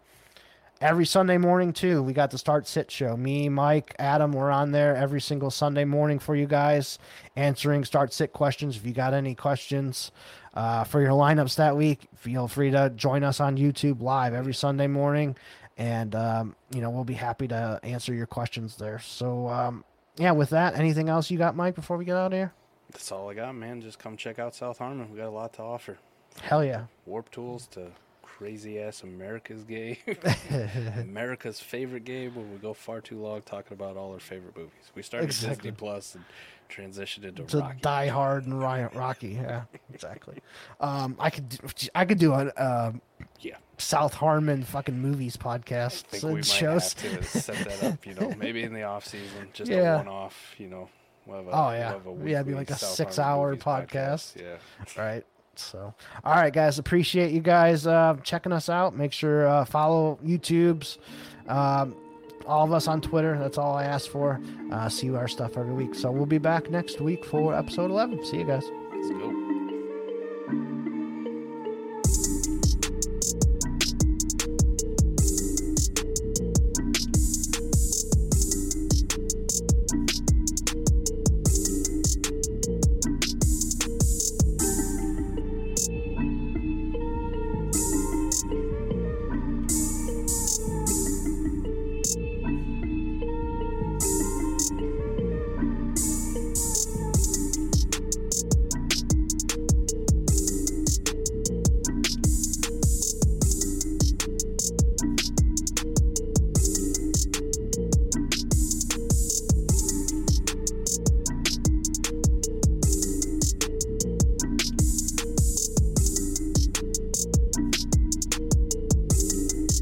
every Sunday morning too. We got the Start Sit show. Me, Mike, Adam, we're on there every single Sunday morning for you guys, answering Start Sit questions. If you got any questions uh, for your lineups that week, feel free to join us on YouTube live every Sunday morning, and um, you know we'll be happy to answer your questions there. So um, yeah, with that, anything else you got, Mike? Before we get out of here, That's all I got, man. Just come check out South Harmon. We got a lot to offer. hell yeah. WoRP tools to crazy ass America's game. America's favorite game where we go far too long talking about all our favorite movies. We started Exactly. Disney Plus and transitioned into to Rocky. Die Hard and Ryan Rocky. Yeah, exactly. Um, I could do, I could do a uh, Yeah. South Harmon fucking movies podcast. I think So we might shows. have to set that up, you know, maybe in the off season, just Yeah. a one off, you know. We'll a, Oh, we'll yeah. a Yeah, it'd be like a South six-hour Harmon movies podcast. Yeah. right? So, all right, guys, appreciate you guys uh, checking us out. Make sure uh, follow YouTube's, um, all of us on Twitter. That's all I ask for. Uh, see our stuff every week. So we'll be back next week for episode 11. See you guys. Let's go.